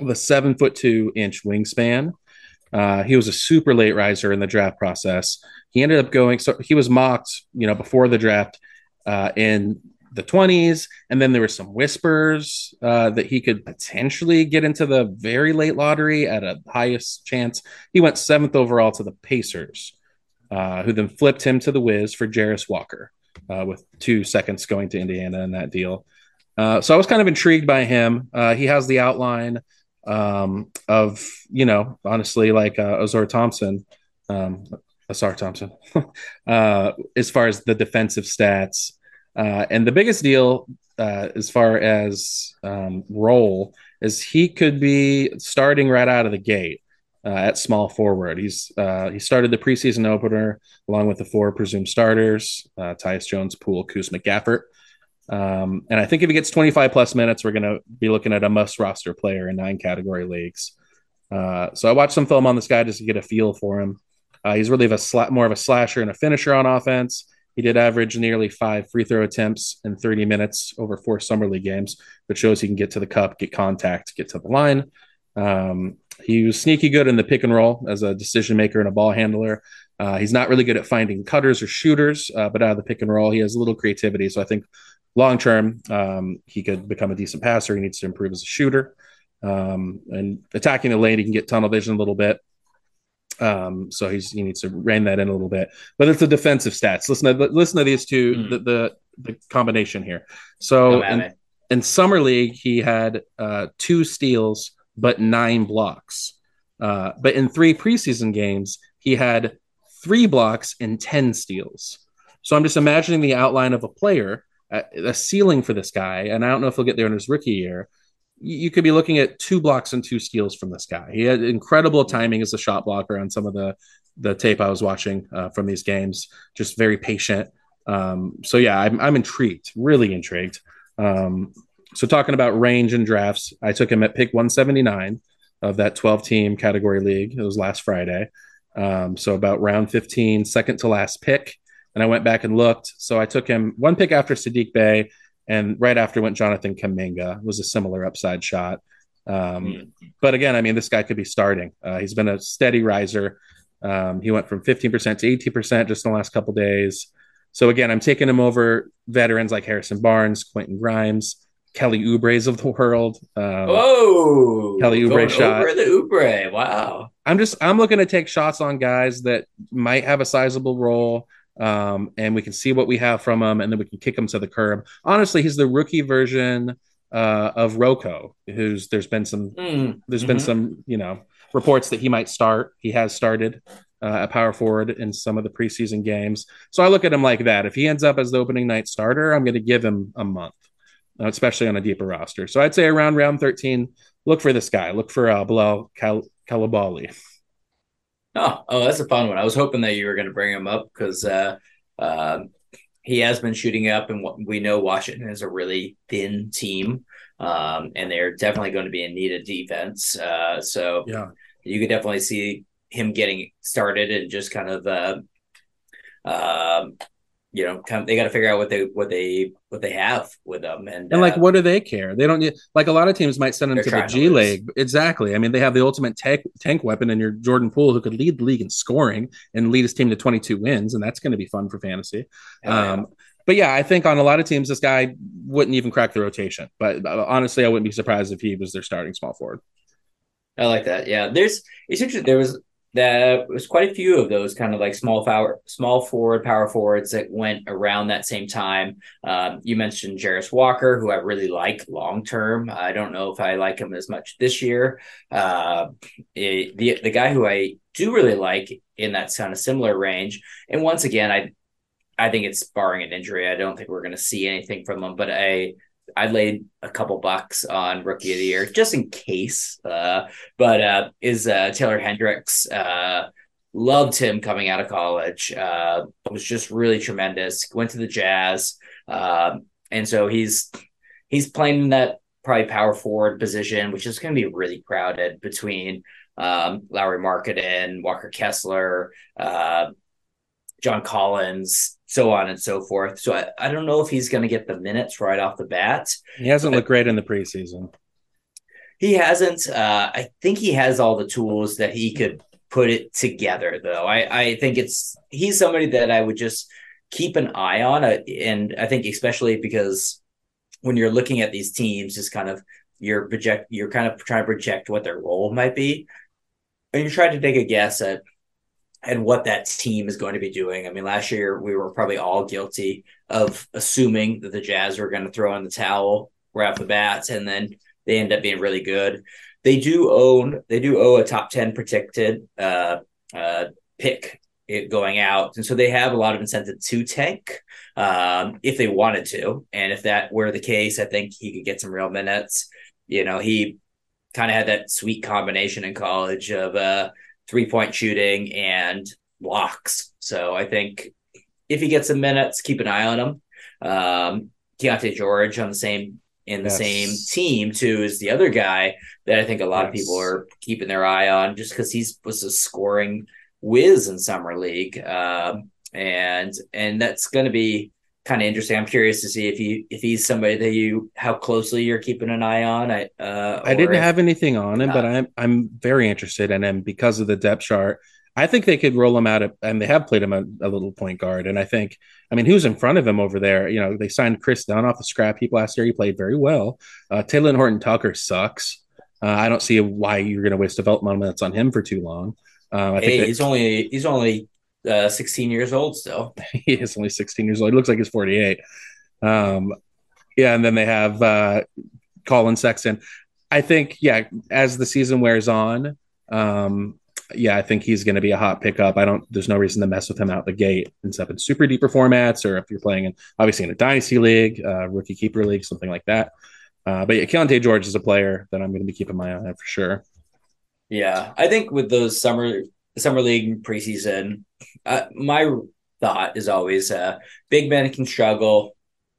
with a seven foot two inch wingspan. Uh, he was a super late riser in the draft process. He ended up going, so he was mocked, you know, before the draft uh, in the 20s. And then there were some whispers uh, that he could potentially get into the very late lottery at a highest chance. He went seventh overall to the Pacers, uh, who then flipped him to the Wiz for Jarace Walker, uh, with two seconds going to Indiana in that deal. Uh, so I was kind of intrigued by him. Uh, he has the outline um, of, you know, honestly, like uh, Ausar Thompson. Um, Ausar Thompson, uh, as far as the defensive stats. Uh, and the biggest deal, uh, as far as um, role, is he could be starting right out of the gate uh, at small forward. He's uh, he started the preseason opener along with the four presumed starters: uh, Tyus Jones, Poole, Kuzma, Gafford. Um, and I think if he gets 25 plus minutes, we're going to be looking at a must roster player in nine category leagues. Uh, so I watched some film on this guy just to get a feel for him. Uh, he's really a sla- more of a slasher and a finisher on offense. He did average nearly five free throw attempts in 30 minutes over four summer league games, which shows he can get to the cup, get contact, get to the line. Um, he was sneaky good in the pick and roll as a decision maker and a ball handler. Uh, he's not really good at finding cutters or shooters, uh, but out of the pick and roll, he has a little creativity. So I think long term, um, he could become a decent passer. He needs to improve as a shooter. Um, and attacking the lane, he can get tunnel vision a little bit. Um, so he's he needs to rein that in a little bit. But it's the defensive stats. Listen to listen to these two mm. the, the, the combination here. So in, in, summer league he had uh, two steals but nine blocks. Uh, but in three preseason games he had three blocks and ten steals. So I'm just imagining the outline of a player, a ceiling for this guy, and I don't know if he'll get there in his rookie year you could be looking at two blocks and two steals from this guy. He had incredible timing as a shot blocker on some of the the tape I was watching uh, from these games. Just very patient. Um, so yeah, I'm, I'm intrigued, really intrigued. Um, so talking about range and drafts, I took him at pick 179 of that 12 team category league. It was last Friday. Um, so about round 15, second to last pick. And I went back and looked. So I took him one pick after Sadiq Bey, and right after went Jonathan Kuminga. It was a similar upside shot. Um, mm. But again, I mean, this guy could be starting. Uh, he's been a steady riser. Um, he went from 15% to 18% just in the last couple days. So again, I'm taking him over veterans like Harrison Barnes, Quentin Grimes, Kelly Oubre's of the world. Um, oh, Kelly Oubre shot. Over the Oubre, wow. I'm just I'm looking to take shots on guys that might have a sizable role. Um, and we can see what we have from him, and then we can kick him to the curb. Honestly, he's the rookie version uh, of Rocco, who's there's been some mm. there's mm-hmm. been some you know reports that he might start. He has started uh, at power forward in some of the preseason games. So I look at him like that. If he ends up as the opening night starter, I'm going to give him a month, uh, especially on a deeper roster. So I'd say around round 13, look for this guy. Look for uh, Bilal Cal- Coulibaly. Oh, oh, that's a fun one. I was hoping that you were going to bring him up because uh, uh, he has been shooting up, and we know Washington is a really thin team, um, and they're definitely going to be in need of defense. Uh, so yeah, you could definitely see him getting started and just kind of uh, uh, you know, kind of, they got to figure out what they what they what they have with them, and and like, uh, what do they care? They don't need like a lot of teams might send them to the G to League. Exactly. I mean, they have the ultimate tank tank weapon in your Jordan Poole, who could lead the league in scoring and lead his team to 22 wins, and that's going to be fun for fantasy. Um, but yeah, I think on a lot of teams, this guy wouldn't even crack the rotation. But uh, honestly, I wouldn't be surprised if he was their starting small forward. I like that. Yeah, there's it's interesting. There was there was quite a few of those kind of like small power, small forward, power forwards that went around that same time. Um, you mentioned Jarace Walker, who I really like long term. I don't know if I like him as much this year. Uh, it, the the guy who I do really like in that kind of similar range, and once again, I I think it's barring an injury. I don't think we're going to see anything from him, but I I laid a couple bucks on rookie of the year just in case. Uh, but uh, is uh, Taylor Hendricks. Uh, loved him coming out of college. Uh, was just really tremendous. Went to the Jazz, um, and so he's he's playing in that probably power forward position, which is going to be really crowded between um, Lauri Markkanen, Walker Kessler, uh, John Collins, so on and so forth. So I, I don't know if he's going to get the minutes right off the bat. He hasn't looked great in the preseason. He hasn't. Uh, I think he has all the tools that he could put it together, though. I, I think it's he's somebody that I would just keep an eye on, uh, and I think especially because when you're looking at these teams, just kind of you're project you're kind of trying to project what their role might be, and you're trying to take a guess at and what that team is going to be doing. I mean, last year we were probably all guilty of assuming that the Jazz were going to throw in the towel right off the bat, and then they end up being really good. They do own, they do owe a top ten protected uh, uh, pick going out, and so they have a lot of incentive to tank um, if they wanted to. And if that were the case, I think he could get some real minutes. You know, he kind of had that sweet combination in college of uh, three point shooting and blocks. So I think if he gets some minutes, keep an eye on him. Um, Keyonte George on the same in the yes. same team too is the other guy that I think a lot yes. of people are keeping their eye on just because he's was a scoring whiz in summer league, um, and and that's going to be kind of interesting. I'm curious to see if he if he's somebody that you how closely you're keeping an eye on. I uh, I didn't if, have anything on him, uh, but I'm I'm very interested in him because of the depth chart. I think they could roll him out, at, and they have played him a, a, little point guard. And I think, I mean, who's in front of him over there? You know, they signed Kris Dunn off the scrap heap last year. He played very well. Uh, Talen Horton Tucker sucks. Uh, I don't see why you're going to waste development minutes on him for too long. Uh, I hey, think that, he's only he's only uh, 16 years old still. he is only 16 years old. He looks like he's 48. Um, yeah, and then they have uh, Collin Sexton. I think, yeah, as the season wears on, um, yeah, I think he's going to be a hot pickup. I don't. There's no reason to mess with him out the gate, except in super deeper formats, or if you're playing in obviously in a dynasty league, uh, rookie keeper league, something like that. Uh, but yeah, Keyonte George is a player that I'm going to be keeping my eye on for sure. Yeah, I think with those summer summer league preseason, uh, my thought is always uh, big men can struggle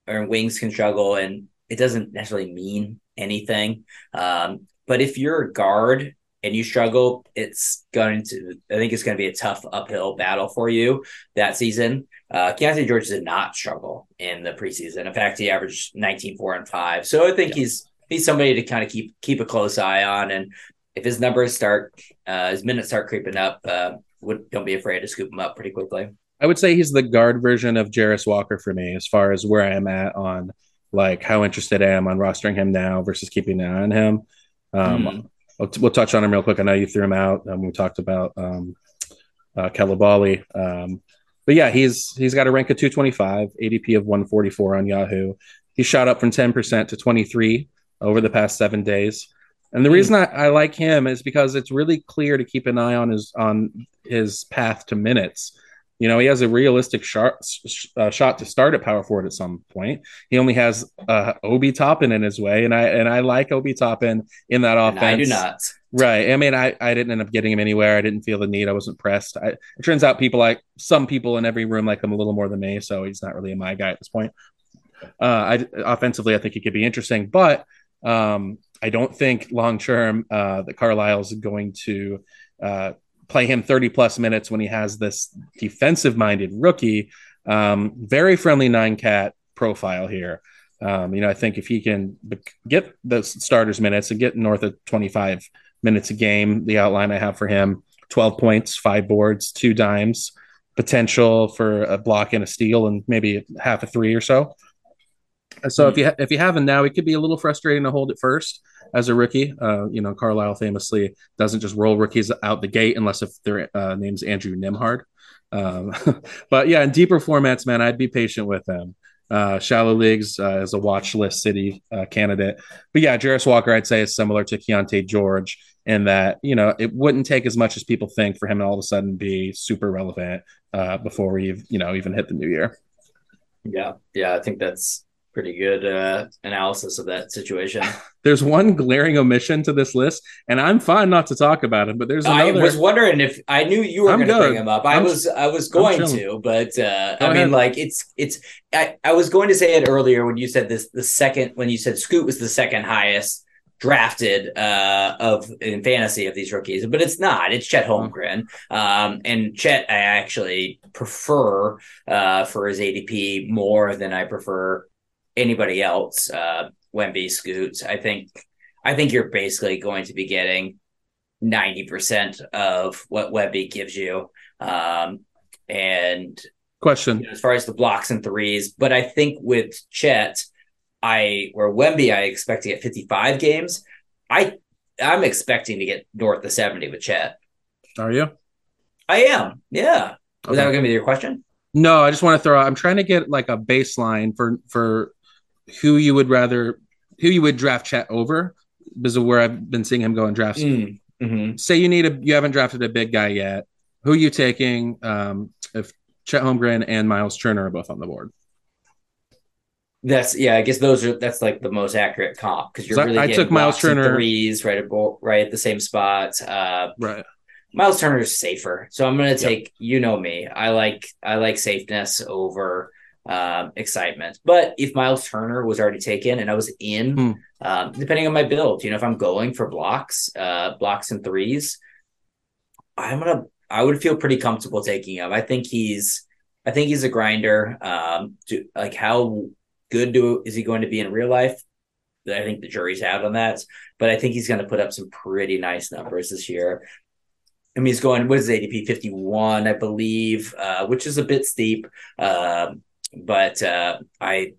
or wings can struggle, and it doesn't necessarily mean anything. Um, but if you're a guard and you struggle, it's going to, I think it's going to be a tough uphill battle for you that season. Uh, Keyonte George did not struggle in the preseason. In fact, he averaged 19, 4, and 5. So I think yeah. he's he's somebody to kind of keep keep a close eye on. And if his numbers start, uh, his minutes start creeping up, uh, would, don't be afraid to scoop him up pretty quickly. I would say he's the guard version of Jarace Walker for me, as far as where I am at on like how interested I am on rostering him now versus keeping an eye on him. Um, mm. we'll, we'll, touch on him real quick. I know you threw him out. Um, we talked about um, uh, Coulibaly. Um, but yeah, he's he's got a rank of 225, ADP of 144 on Yahoo. He shot up from 10% to 23 over the past seven days. And the mm. reason I, I, like him is because it's really clear to keep an eye on his on his path to minutes. You know, he has a realistic shot, uh, shot to start at power forward at some point. He only has uh, Obi Toppin in his way, and I and I like Obi Toppin in that offense. And I do not. Right. I mean, I, I didn't end up getting him anywhere. I didn't feel the need. I wasn't pressed. I, it turns out people like some people in every room like him a little more than me, so he's not really my guy at this point. Uh, I offensively, I think he could be interesting, but um, I don't think long term uh, that Carlisle's going to uh, play him 30 plus minutes when he has this defensive minded rookie. Um, very friendly nine cat profile here. Um, you know, I think if he can get the starters minutes and get north of 25 minutes a game, the outline I have for him 12 points, five boards, two dimes, potential for a block and a steal, and maybe half a three or so. So mm-hmm. if you ha- if you have him now, it could be a little frustrating to hold it first as a rookie. Uh, you know, Carlisle famously doesn't just roll rookies out the gate unless if their uh, name's Andrew Nembhard. Um, but yeah, in deeper formats, man, I'd be patient with them. Uh, shallow leagues uh, as a watch list city uh, candidate. But yeah, Jarace Walker, I'd say, is similar to Keyonte George in that, you know, it wouldn't take as much as people think for him to all of a sudden be super relevant uh, before we, you know, even hit the new year. Yeah. Yeah. I think that's pretty good uh, analysis of that situation. there's one glaring omission to this list, and I'm fine not to talk about it. But there's another. I was wondering if I knew you were going to bring him up. I I'm, was I was going to, but uh, I mean, like it's it's. I, I was going to say it earlier when you said this. The second when you said Scoot was the second highest drafted uh, of in fantasy of these rookies, but it's not. It's Chet Holmgren, um, and Chet I actually prefer uh, for his ADP more than I prefer anybody else. Uh, Wemby Scoots, I think I think you're basically going to be getting ninety percent of what Wemby gives you. Um, and question you know, as far as the blocks and threes, but I think with Chet, I where Wemby, I expect to get fifty five games. I I'm expecting to get north of seventy with Chet. Are you? I am. Yeah. Was that going to be your question? No, I just want to throw. Out. I'm trying to get like a baseline for for who you would rather who you would draft Chet over because of where I've been seeing him go in drafts. Mm, mm-hmm. Say you need a you haven't drafted a big guy yet. Who are you taking um, if Chet Holmgren and Miles Turner are both on the board? That's yeah. I guess those are that's like the most accurate comp because you're really I, I took Miles Turner threes right at right at the same spot. Uh, right. Miles Turner is safer, so I'm going to take. Yep. You know me. I like I like safeness over um, excitement. But if Miles Turner was already taken and I was in, hmm. um, depending on my build, you know, if I'm going for blocks, uh, blocks and threes, I'm gonna, I would feel pretty comfortable taking him. I think he's, I think he's a grinder. Um, to, like how good do is he going to be in real life? I think the jury's out on that, but I think he's going to put up some pretty nice numbers this year. I mean, he's going, what is ADP 51, I believe, uh, which is a bit steep. Um, but uh, I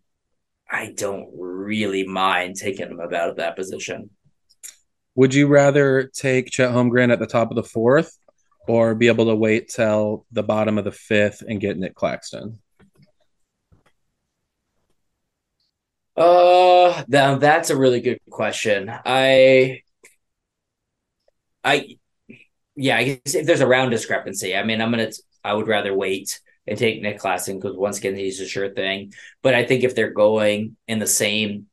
I don't really mind taking him about that position. Would you rather take Chet Holmgren at the top of the fourth, or be able to wait till the bottom of the fifth and get Nick Claxton? Uh, now that's a really good question. I, I, yeah, I guess if there's a round discrepancy, I mean, I'm gonna, I would rather wait and take Nick Claxton because once again he's a sure thing. But I think if they're going in the same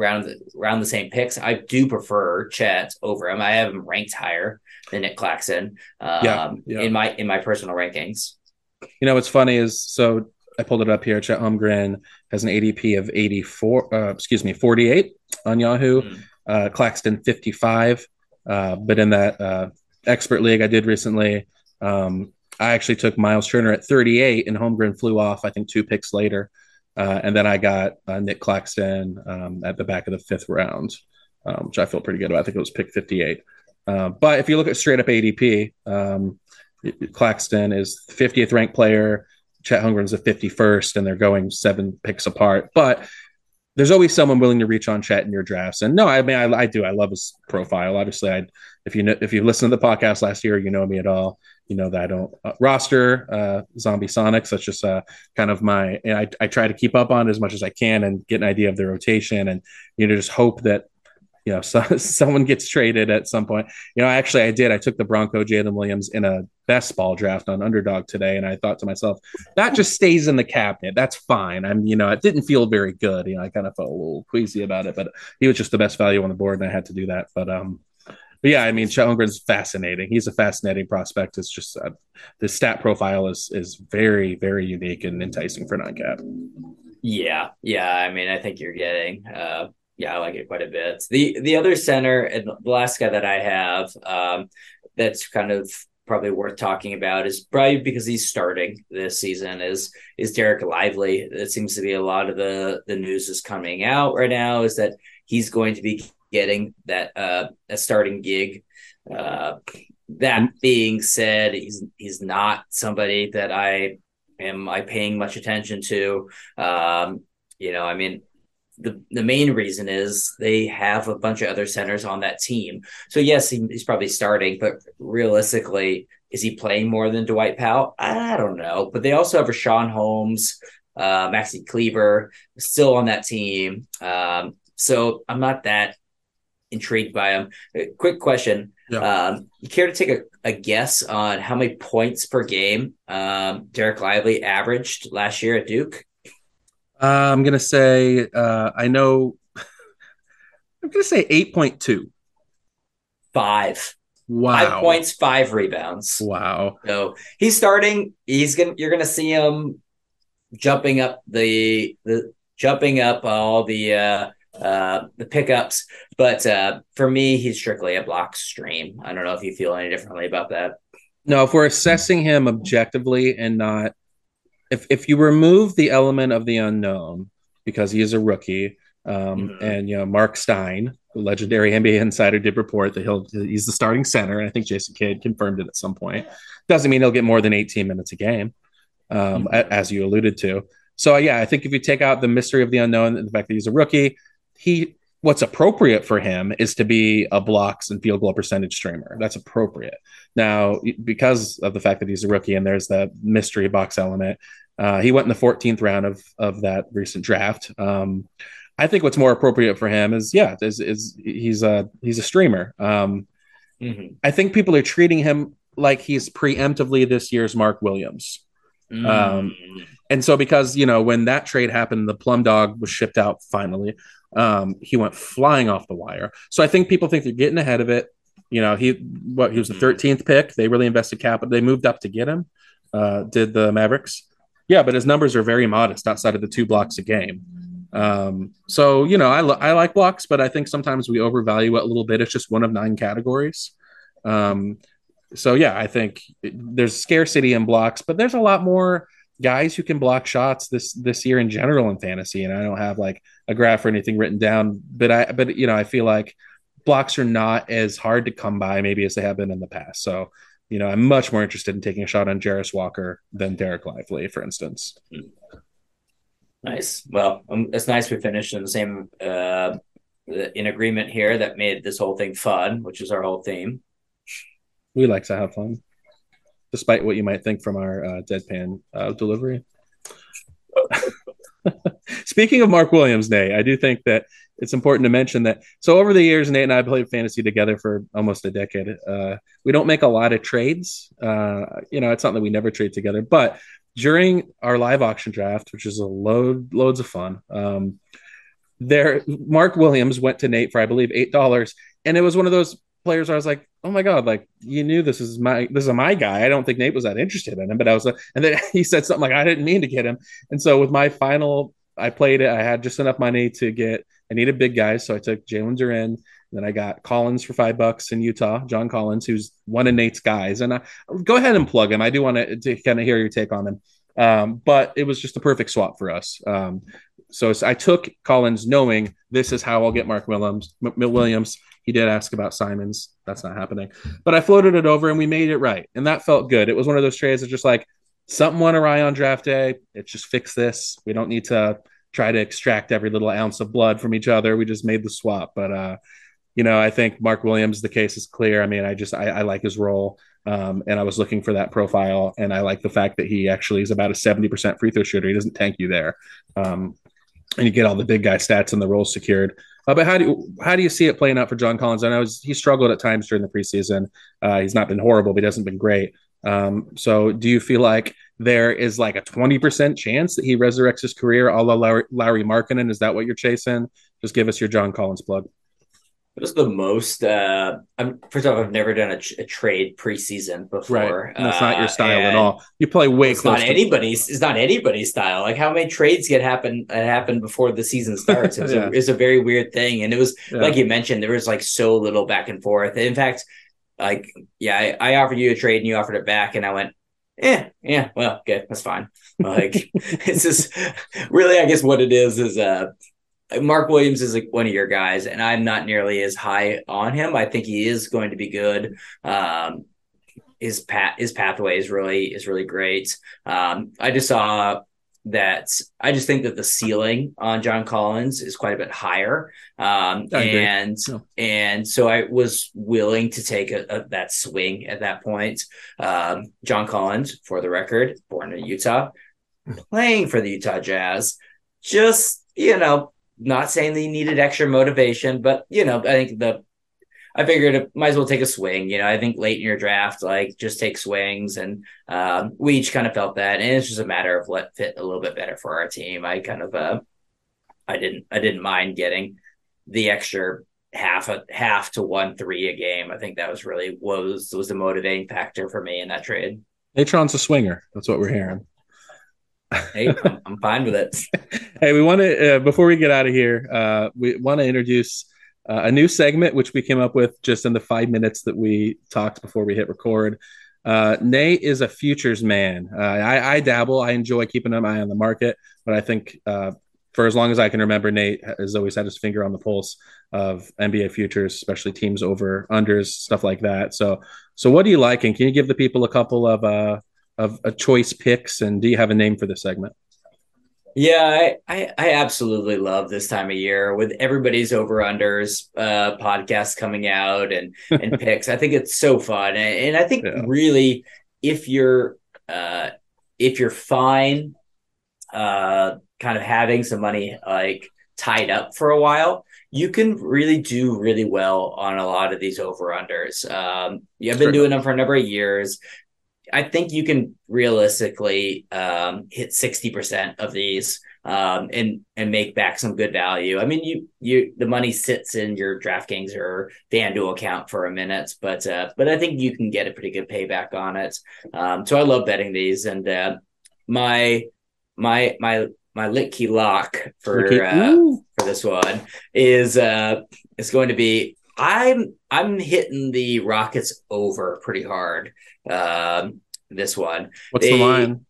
round the, around the same picks. I do prefer Chet over him. I have him ranked higher than Nick Claxton. Um, yeah, yeah. in my in my personal rankings. You know what's funny is so I pulled it up here. Chet Holmgren has an ADP of 84, uh, excuse me, 48 on Yahoo. Mm. Uh, Claxton 55. Uh, but in that uh, expert league I did recently, um, I actually took Miles Turner at 38, and Holmgren flew off. I think two picks later, uh, and then I got uh, Nick Claxton um, at the back of the fifth round, um, which I feel pretty good about. I think it was pick 58. but if you look at straight up ADP, um, Claxton is 50th ranked player. Chet Holmgren's the 51st, and they're going seven picks apart. But there's always someone willing to reach on Chet in your drafts. And no, I mean, I, I do. I love his profile. Obviously, I if you know, if you listened to the podcast last year, you know me at all. You know that I don't uh, roster uh, Zombie Sonics. That's just uh, kind of my. I, I try to keep up on it as much as I can and get an idea of the rotation, and you know just hope that you know, so, someone gets traded at some point. You know, actually, I did. I took the Bronco Jalen Williams in a best ball draft on underdog today, and I thought to myself, that just stays in the cabinet. That's fine. I'm, you know, it didn't feel very good. You know, I kind of felt a little queasy about it, but he was just the best value on the board, and I had to do that. But um, but yeah, I mean, Chet Holmgren's fascinating. He's a fascinating prospect. It's just uh, the stat profile is is very very unique and enticing for nine cat. Yeah, yeah. I mean, I think you're getting uh, yeah, I like it quite a bit. The the other center and the last guy that I have um, that's kind of probably worth talking about is probably because he's starting this season is is Dereck Lively. It seems to be a lot of the the news is coming out right now is that he's going to be getting that uh, a starting gig. Uh, that being said, he's he's not somebody that I am I paying much attention to. Um, you know, I mean, the, the main reason is they have a bunch of other centers on that team. So yes, he, he's probably starting, but realistically, is he playing more than Dwight Powell? I don't know. But they also have Richaun Holmes, uh, Kleber still on that team. Um, so I'm not that intrigued by him. Uh, quick question. Yeah. Um, you care to take a, a, guess on how many points per game um, Dereck Lively averaged last year at Duke? Uh, I'm gonna say uh, I know. I'm gonna say eight point two. Five. Wow. Five points, five rebounds. Wow. So he's starting. He's gonna. You're gonna see him jumping up the the jumping up all the uh, uh, the pickups. But uh, for me, he's strictly a block stream. I don't know if you feel any differently about that. No, if we're assessing him objectively and not if if you remove the element of the unknown because he is a rookie, um, mm-hmm. and you know Mark Stein, the legendary NBA insider, did report that he'll he's the starting center, and I think Jason Kidd confirmed it at some point. Doesn't mean he'll get more than 18 minutes a game, um, mm-hmm. as you alluded to. So yeah, I think if you take out the mystery of the unknown and the fact that he's a rookie, he what's appropriate for him is to be a blocks and field goal percentage streamer. That's appropriate. Now, because of the fact that he's a rookie and there's the mystery box element, uh, he went in the 14th round of of that recent draft. Um, I think what's more appropriate for him is yeah, is, is he's a he's a streamer. Um, mm-hmm. I think people are treating him like he's preemptively this year's Mark Williams. Mm. Um, and so because you know when that trade happened, the Plum Dog was shipped out finally. Um, he went flying off the wire. So I think people think they're getting ahead of it. You know, he what he was the 13th mm-hmm. pick. They really invested capital. They moved up to get him. Uh, did the Mavericks? Yeah, but his numbers are very modest outside of the two blocks a game. Um, so you know, I, I like blocks, but I think sometimes we overvalue it a little bit. It's just one of nine categories. Um, so yeah, I think there's scarcity in blocks, but there's a lot more guys who can block shots this this year in general in fantasy. And I don't have like a graph or anything written down, but I but you know I feel like blocks are not as hard to come by maybe as they have been in the past. So you know, I'm much more interested in taking a shot on Jarace Walker than Dereck Lively, for instance. Nice. Well, um, it's nice we finished in the same uh, in agreement here that made this whole thing fun, which is our whole theme. We like to have fun, despite what you might think from our uh, deadpan uh, delivery. Speaking of Mark Williams, Nate, I do think that it's important to mention that. So over the years, Nate and I played fantasy together for almost a decade. Uh, we don't make a lot of trades. Uh, you know, it's not that we never trade together, but during our live auction draft, which is a load loads of fun, um, there, Mark Williams went to Nate for I believe eight dollars, and it was one of those players where I was like, oh my god, like you knew this is my this is my guy. I don't think Nate was that interested in him, but I was, like, and then he said something like, I didn't mean to get him, and so with my final, I played it. I had just enough money to get. I needed big guys, so I took Jalen Duren. Then I got Collins for five bucks in Utah, John Collins, who's one of Nate's guys. And I, go ahead and plug him. I do want to, to kind of hear your take on him. Um, but it was just a perfect swap for us. Um, so I took Collins knowing this is how I'll get Mark Williams. M- Williams. He did ask about Simons. That's not happening. But I floated it over and we made it right. And that felt good. It was one of those trades that just like something went awry on draft day. It just fixed this. We don't need to try to extract every little ounce of blood from each other. We just made the swap. But uh, you know, I think Mark Williams, the case is clear. I mean, I just I, I like his role. Um, and I was looking for that profile, and I like the fact that he actually is about a 70% free throw shooter. He doesn't tank you there. Um, and you get all the big guy stats and the roles secured. Uh, but how do you, how do you see it playing out for John Collins? I know he struggled at times during the preseason. Uh, he's not been horrible, but he hasn't been great. Um, so do you feel like there is like a 20% chance that he resurrects his career a la Larry, Lauri Markkanen? Is that what you're chasing? Just give us your John Collins plug. What is the most? Uh, I'm first off, I've never done a, a trade preseason before. Right. That's not your uh, style uh, at all. You play way it's close. Not to- anybody's. It's not anybody's style. Like how many trades get happen uh, happen before the season starts? It's, yeah. a, a very weird thing, and it was yeah. like you mentioned. There was like so little back and forth. In fact, like yeah, I, I offered you a trade and you offered it back, and I went, yeah, yeah, well, good, that's fine. Like it's just really, I guess what it is is uh Mark Williams is like one of your guys, and I'm not nearly as high on him. I think he is going to be good. Um, his pat his pathway is really is really great. Um, I just saw that I just think that the ceiling on John Collins is quite a bit higher. Um, and and so I was willing to take a, a, that swing at that point. Um, John Collins, for the record, born in Utah, playing for the Utah Jazz. Just you know, not saying they needed extra motivation, but you know, I think the I figured it might as well take a swing. You know, I think late in your draft, like just take swings, and um, we each kind of felt that, and it's just a matter of what fit a little bit better for our team. I kind of, uh, I didn't, I didn't mind getting the extra half a half to one three a game. I think that was really was was the motivating factor for me in that trade. Natron's a swinger. That's what we're hearing hey, I'm, I'm, fine with it. hey, we want to uh, before we get out of here, uh, we want to introduce uh, a new segment which we came up with just in the five minutes that we talked before we hit record. Uh, Nate is a futures man. Uh, I, I, dabble. I enjoy keeping an eye on the market, but I think uh, for as long as I can remember, Nate has always had his finger on the pulse of NBA futures, especially teams over unders, stuff like that. So, so what do you like? And can you give the people a couple of uh, of a choice picks? And do you have a name for the segment? Yeah, I, I, I absolutely love this time of year with everybody's over unders uh, podcasts coming out and and picks. I think it's so fun, and, and I think yeah. really if you're uh, if you're fine, uh, kind of having some money like tied up for a while, you can really do really well on a lot of these over unders. Um, yeah, I've been doing them for a number of years. I think you can realistically um, hit sixty percent of these um, and and make back some good value. I mean, you you the money sits in your DraftKings or FanDuel account for a minute, but uh, but I think you can get a pretty good payback on it. Um, so I love betting these, and uh, my my my my Litke lock for uh, for this one is uh is going to be I'm I'm hitting the Rockets over pretty hard. Um, this one. What's they, the line?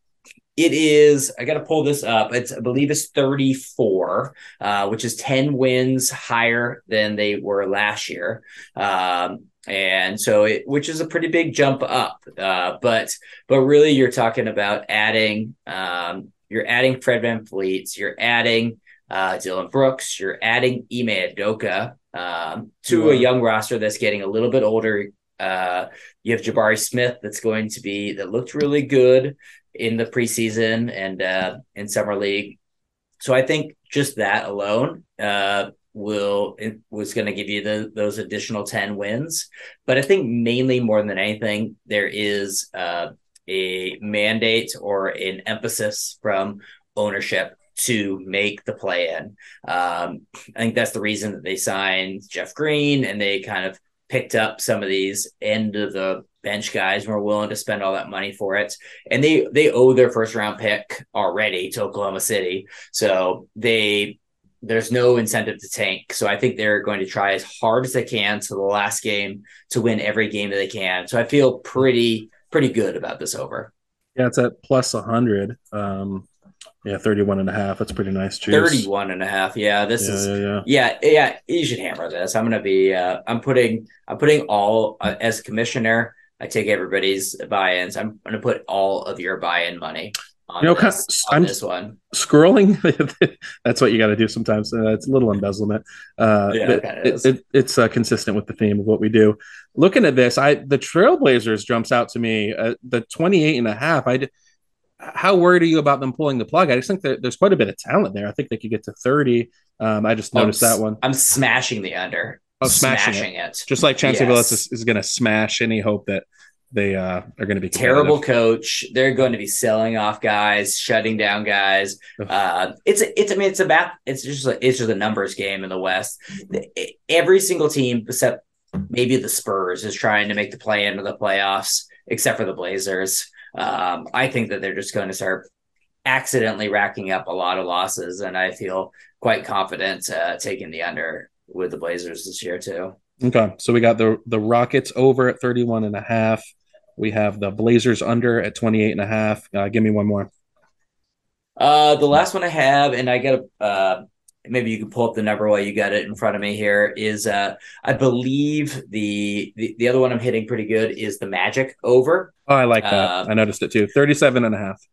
It is. I got to pull this up. It's I believe it's 34, uh, which is 10 wins higher than they were last year. Um, and so it, which is a pretty big jump up. Uh, but but really, you're talking about adding. Um, you're adding Fred VanVleet. You're adding uh, Dillon Brooks. You're adding Ime Udoka um, to a young roster that's getting a little bit older. Uh, you have Jabari Smith that's going to be that looked really good in the preseason and uh, in summer league. So I think just that alone uh, will was going to give you the, those additional ten wins. But I think mainly more than anything, there is uh, a mandate or an emphasis from ownership to make the play in. Um, I think that's the reason that they signed Jeff Green and they kind of picked up some of these end of the bench guys who were willing to spend all that money for it. And they they owe their first round pick already to oklahoma city. So they there's no incentive to tank. So i think they're going to try as hard as they can to the last game to win every game that they can. So i feel pretty pretty good about this over. Yeah it's at plus 100 um yeah 31 and a half that's pretty nice juice. 31 and a half yeah this Yeah, is yeah, yeah. yeah yeah you should hammer this. I'm gonna be uh i'm putting i'm putting all uh, as commissioner i take everybody's buy-ins. I'm gonna put all of your buy-in money on, You know, this, on I'm- this one. scrolling that's what you got to do sometimes uh, it's a little embezzlement. Uh Yeah, it it, it- it's uh, consistent with the theme of what we do. Looking at this i the trailblazers jumps out to me uh, the 28 and a half i how worried are you about them pulling the plug? I just think that there's quite a bit of talent there. I think they could get to 30 um i just I'm noticed that one. I'm smashing the under. Oh, smashing it. just like chancellor Yes. Billups is, is going to smash any hope that they uh are going to be terrible coach. They're going to be selling off guys shutting down guys. Uh it's a, it's i mean it's about it's just a, it's just a numbers game in the west. Every single team except maybe the spurs is trying to make the play into the playoffs except for the blazers um i think that they're just going to start accidentally racking up a lot of losses and i feel quite confident uh taking the under with the blazers this year too Okay, so we got the the Rockets over at 31 and a half. We have the Blazers under at 28 and a half. Uh, give me one more. Uh, the last one I have, and I got a uh, maybe you can pull up the number while you got it in front of me here. Is uh, I believe the, the the other one I'm hitting pretty good is the Magic over Oh, I like that. Uh, I noticed it too. 37 and a half.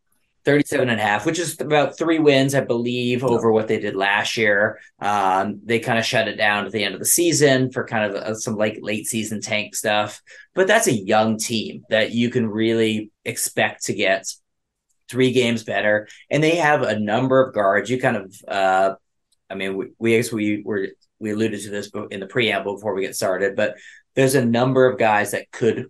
37 and a half, which is about three wins, I believe, over what they did last year. Um, they kind of shut it down at the end of the season for kind of uh, some like late season tank stuff. But that's a young team that you can really expect to get three games better. And they have a number of guards. You kind of, uh, I mean, we, we, we were, we alluded to this in the preamble before we get started, but there's a number of guys that could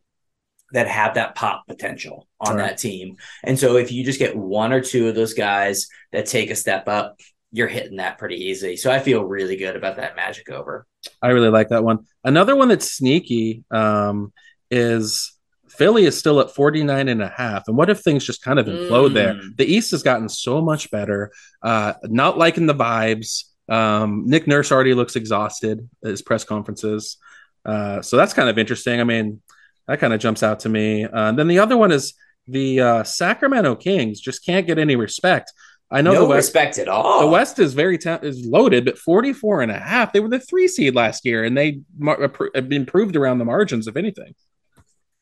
that have that pop potential on Right. that team. And so if you just get one or two of those guys that take a step up, you're hitting that pretty easy. So I feel really good about that magic over. I really like that one. Another one that's sneaky um, is Philly is still at 49 and a half. And what if things just kind of implode there? Mm. The East has gotten so much better. Uh, not liking the vibes. Um, Nick Nurse already looks exhausted at his press conferences. Uh, so that's kind of interesting. I mean, that kind of jumps out to me. Uh, then the other one is the uh, Sacramento Kings just can't get any respect. I know no the West respect at all. the West is very ta- is loaded, but 44 and a half. They were the three seed last year, and they mar- improved around the margins, if anything.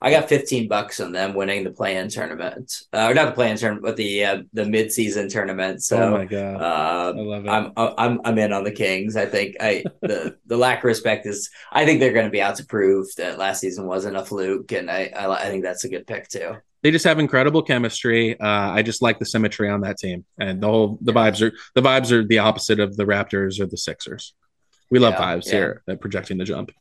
I got 15 bucks on them winning the play-in tournament. Uh, or not the play-in tournament, but the uh, the mid-season tournament. So oh my god, uh, I love it. I'm I'm I'm in on the Kings. I think I the the lack of respect is. I think they're going to be out to prove that last season wasn't a fluke, and I I, I think that's a good pick too. they just have incredible chemistry. Uh, I just like the symmetry on that team, and the whole the vibes are the vibes are the opposite of the Raptors or the Sixers. We love Yeah, vibes yeah. here at projecting the jump.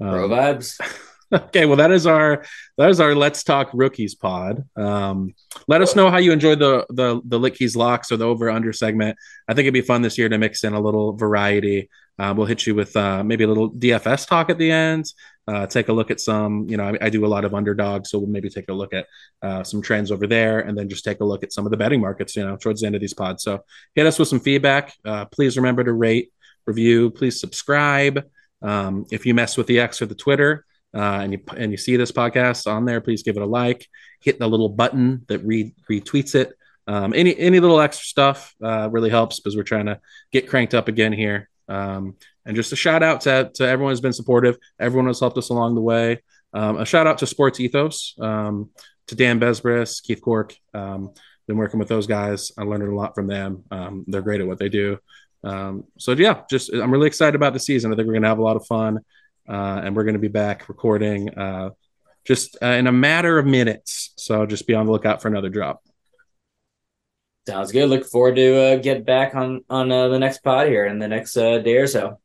Um, Bro vibes. okay, well that is our that is our let's talk rookies pod. Um, let us know how you enjoyed the the the Litke's locks or the over under segment. I think it'd be fun this year to mix in a little variety. Uh, we'll hit you with uh, maybe a little DFS talk at the end. Uh, take a look at some, you know, I, I do a lot of underdogs, so we'll maybe take a look at uh, some trends over there, and then just take a look at some of the betting markets, you know, towards the end of these pods. So hit us with some feedback. Uh, please remember to rate, review, please subscribe. Um, if you mess with the X or the Twitter, uh, and you and you see this podcast on there, please give it a like. Hit the little button that re- retweets it. Um, any any little extra stuff uh, really helps because we're trying to get cranked up again here. Um, and just a shout out to, to everyone who's been supportive, everyone who's helped us along the way. Um, a shout out to Sports Ethos, um, to Dan Besbris, Keith Cork. Um, been working with those guys. I learned a lot from them. Um, they're great at what they do. So yeah, just I'm really excited about the season. I think we're gonna have a lot of fun, uh, and we're gonna be back recording uh, just uh, in a matter of minutes. So just be on the lookout for another drop. Sounds good. Look forward to uh, get back on on uh, the next pod here in the next day or so.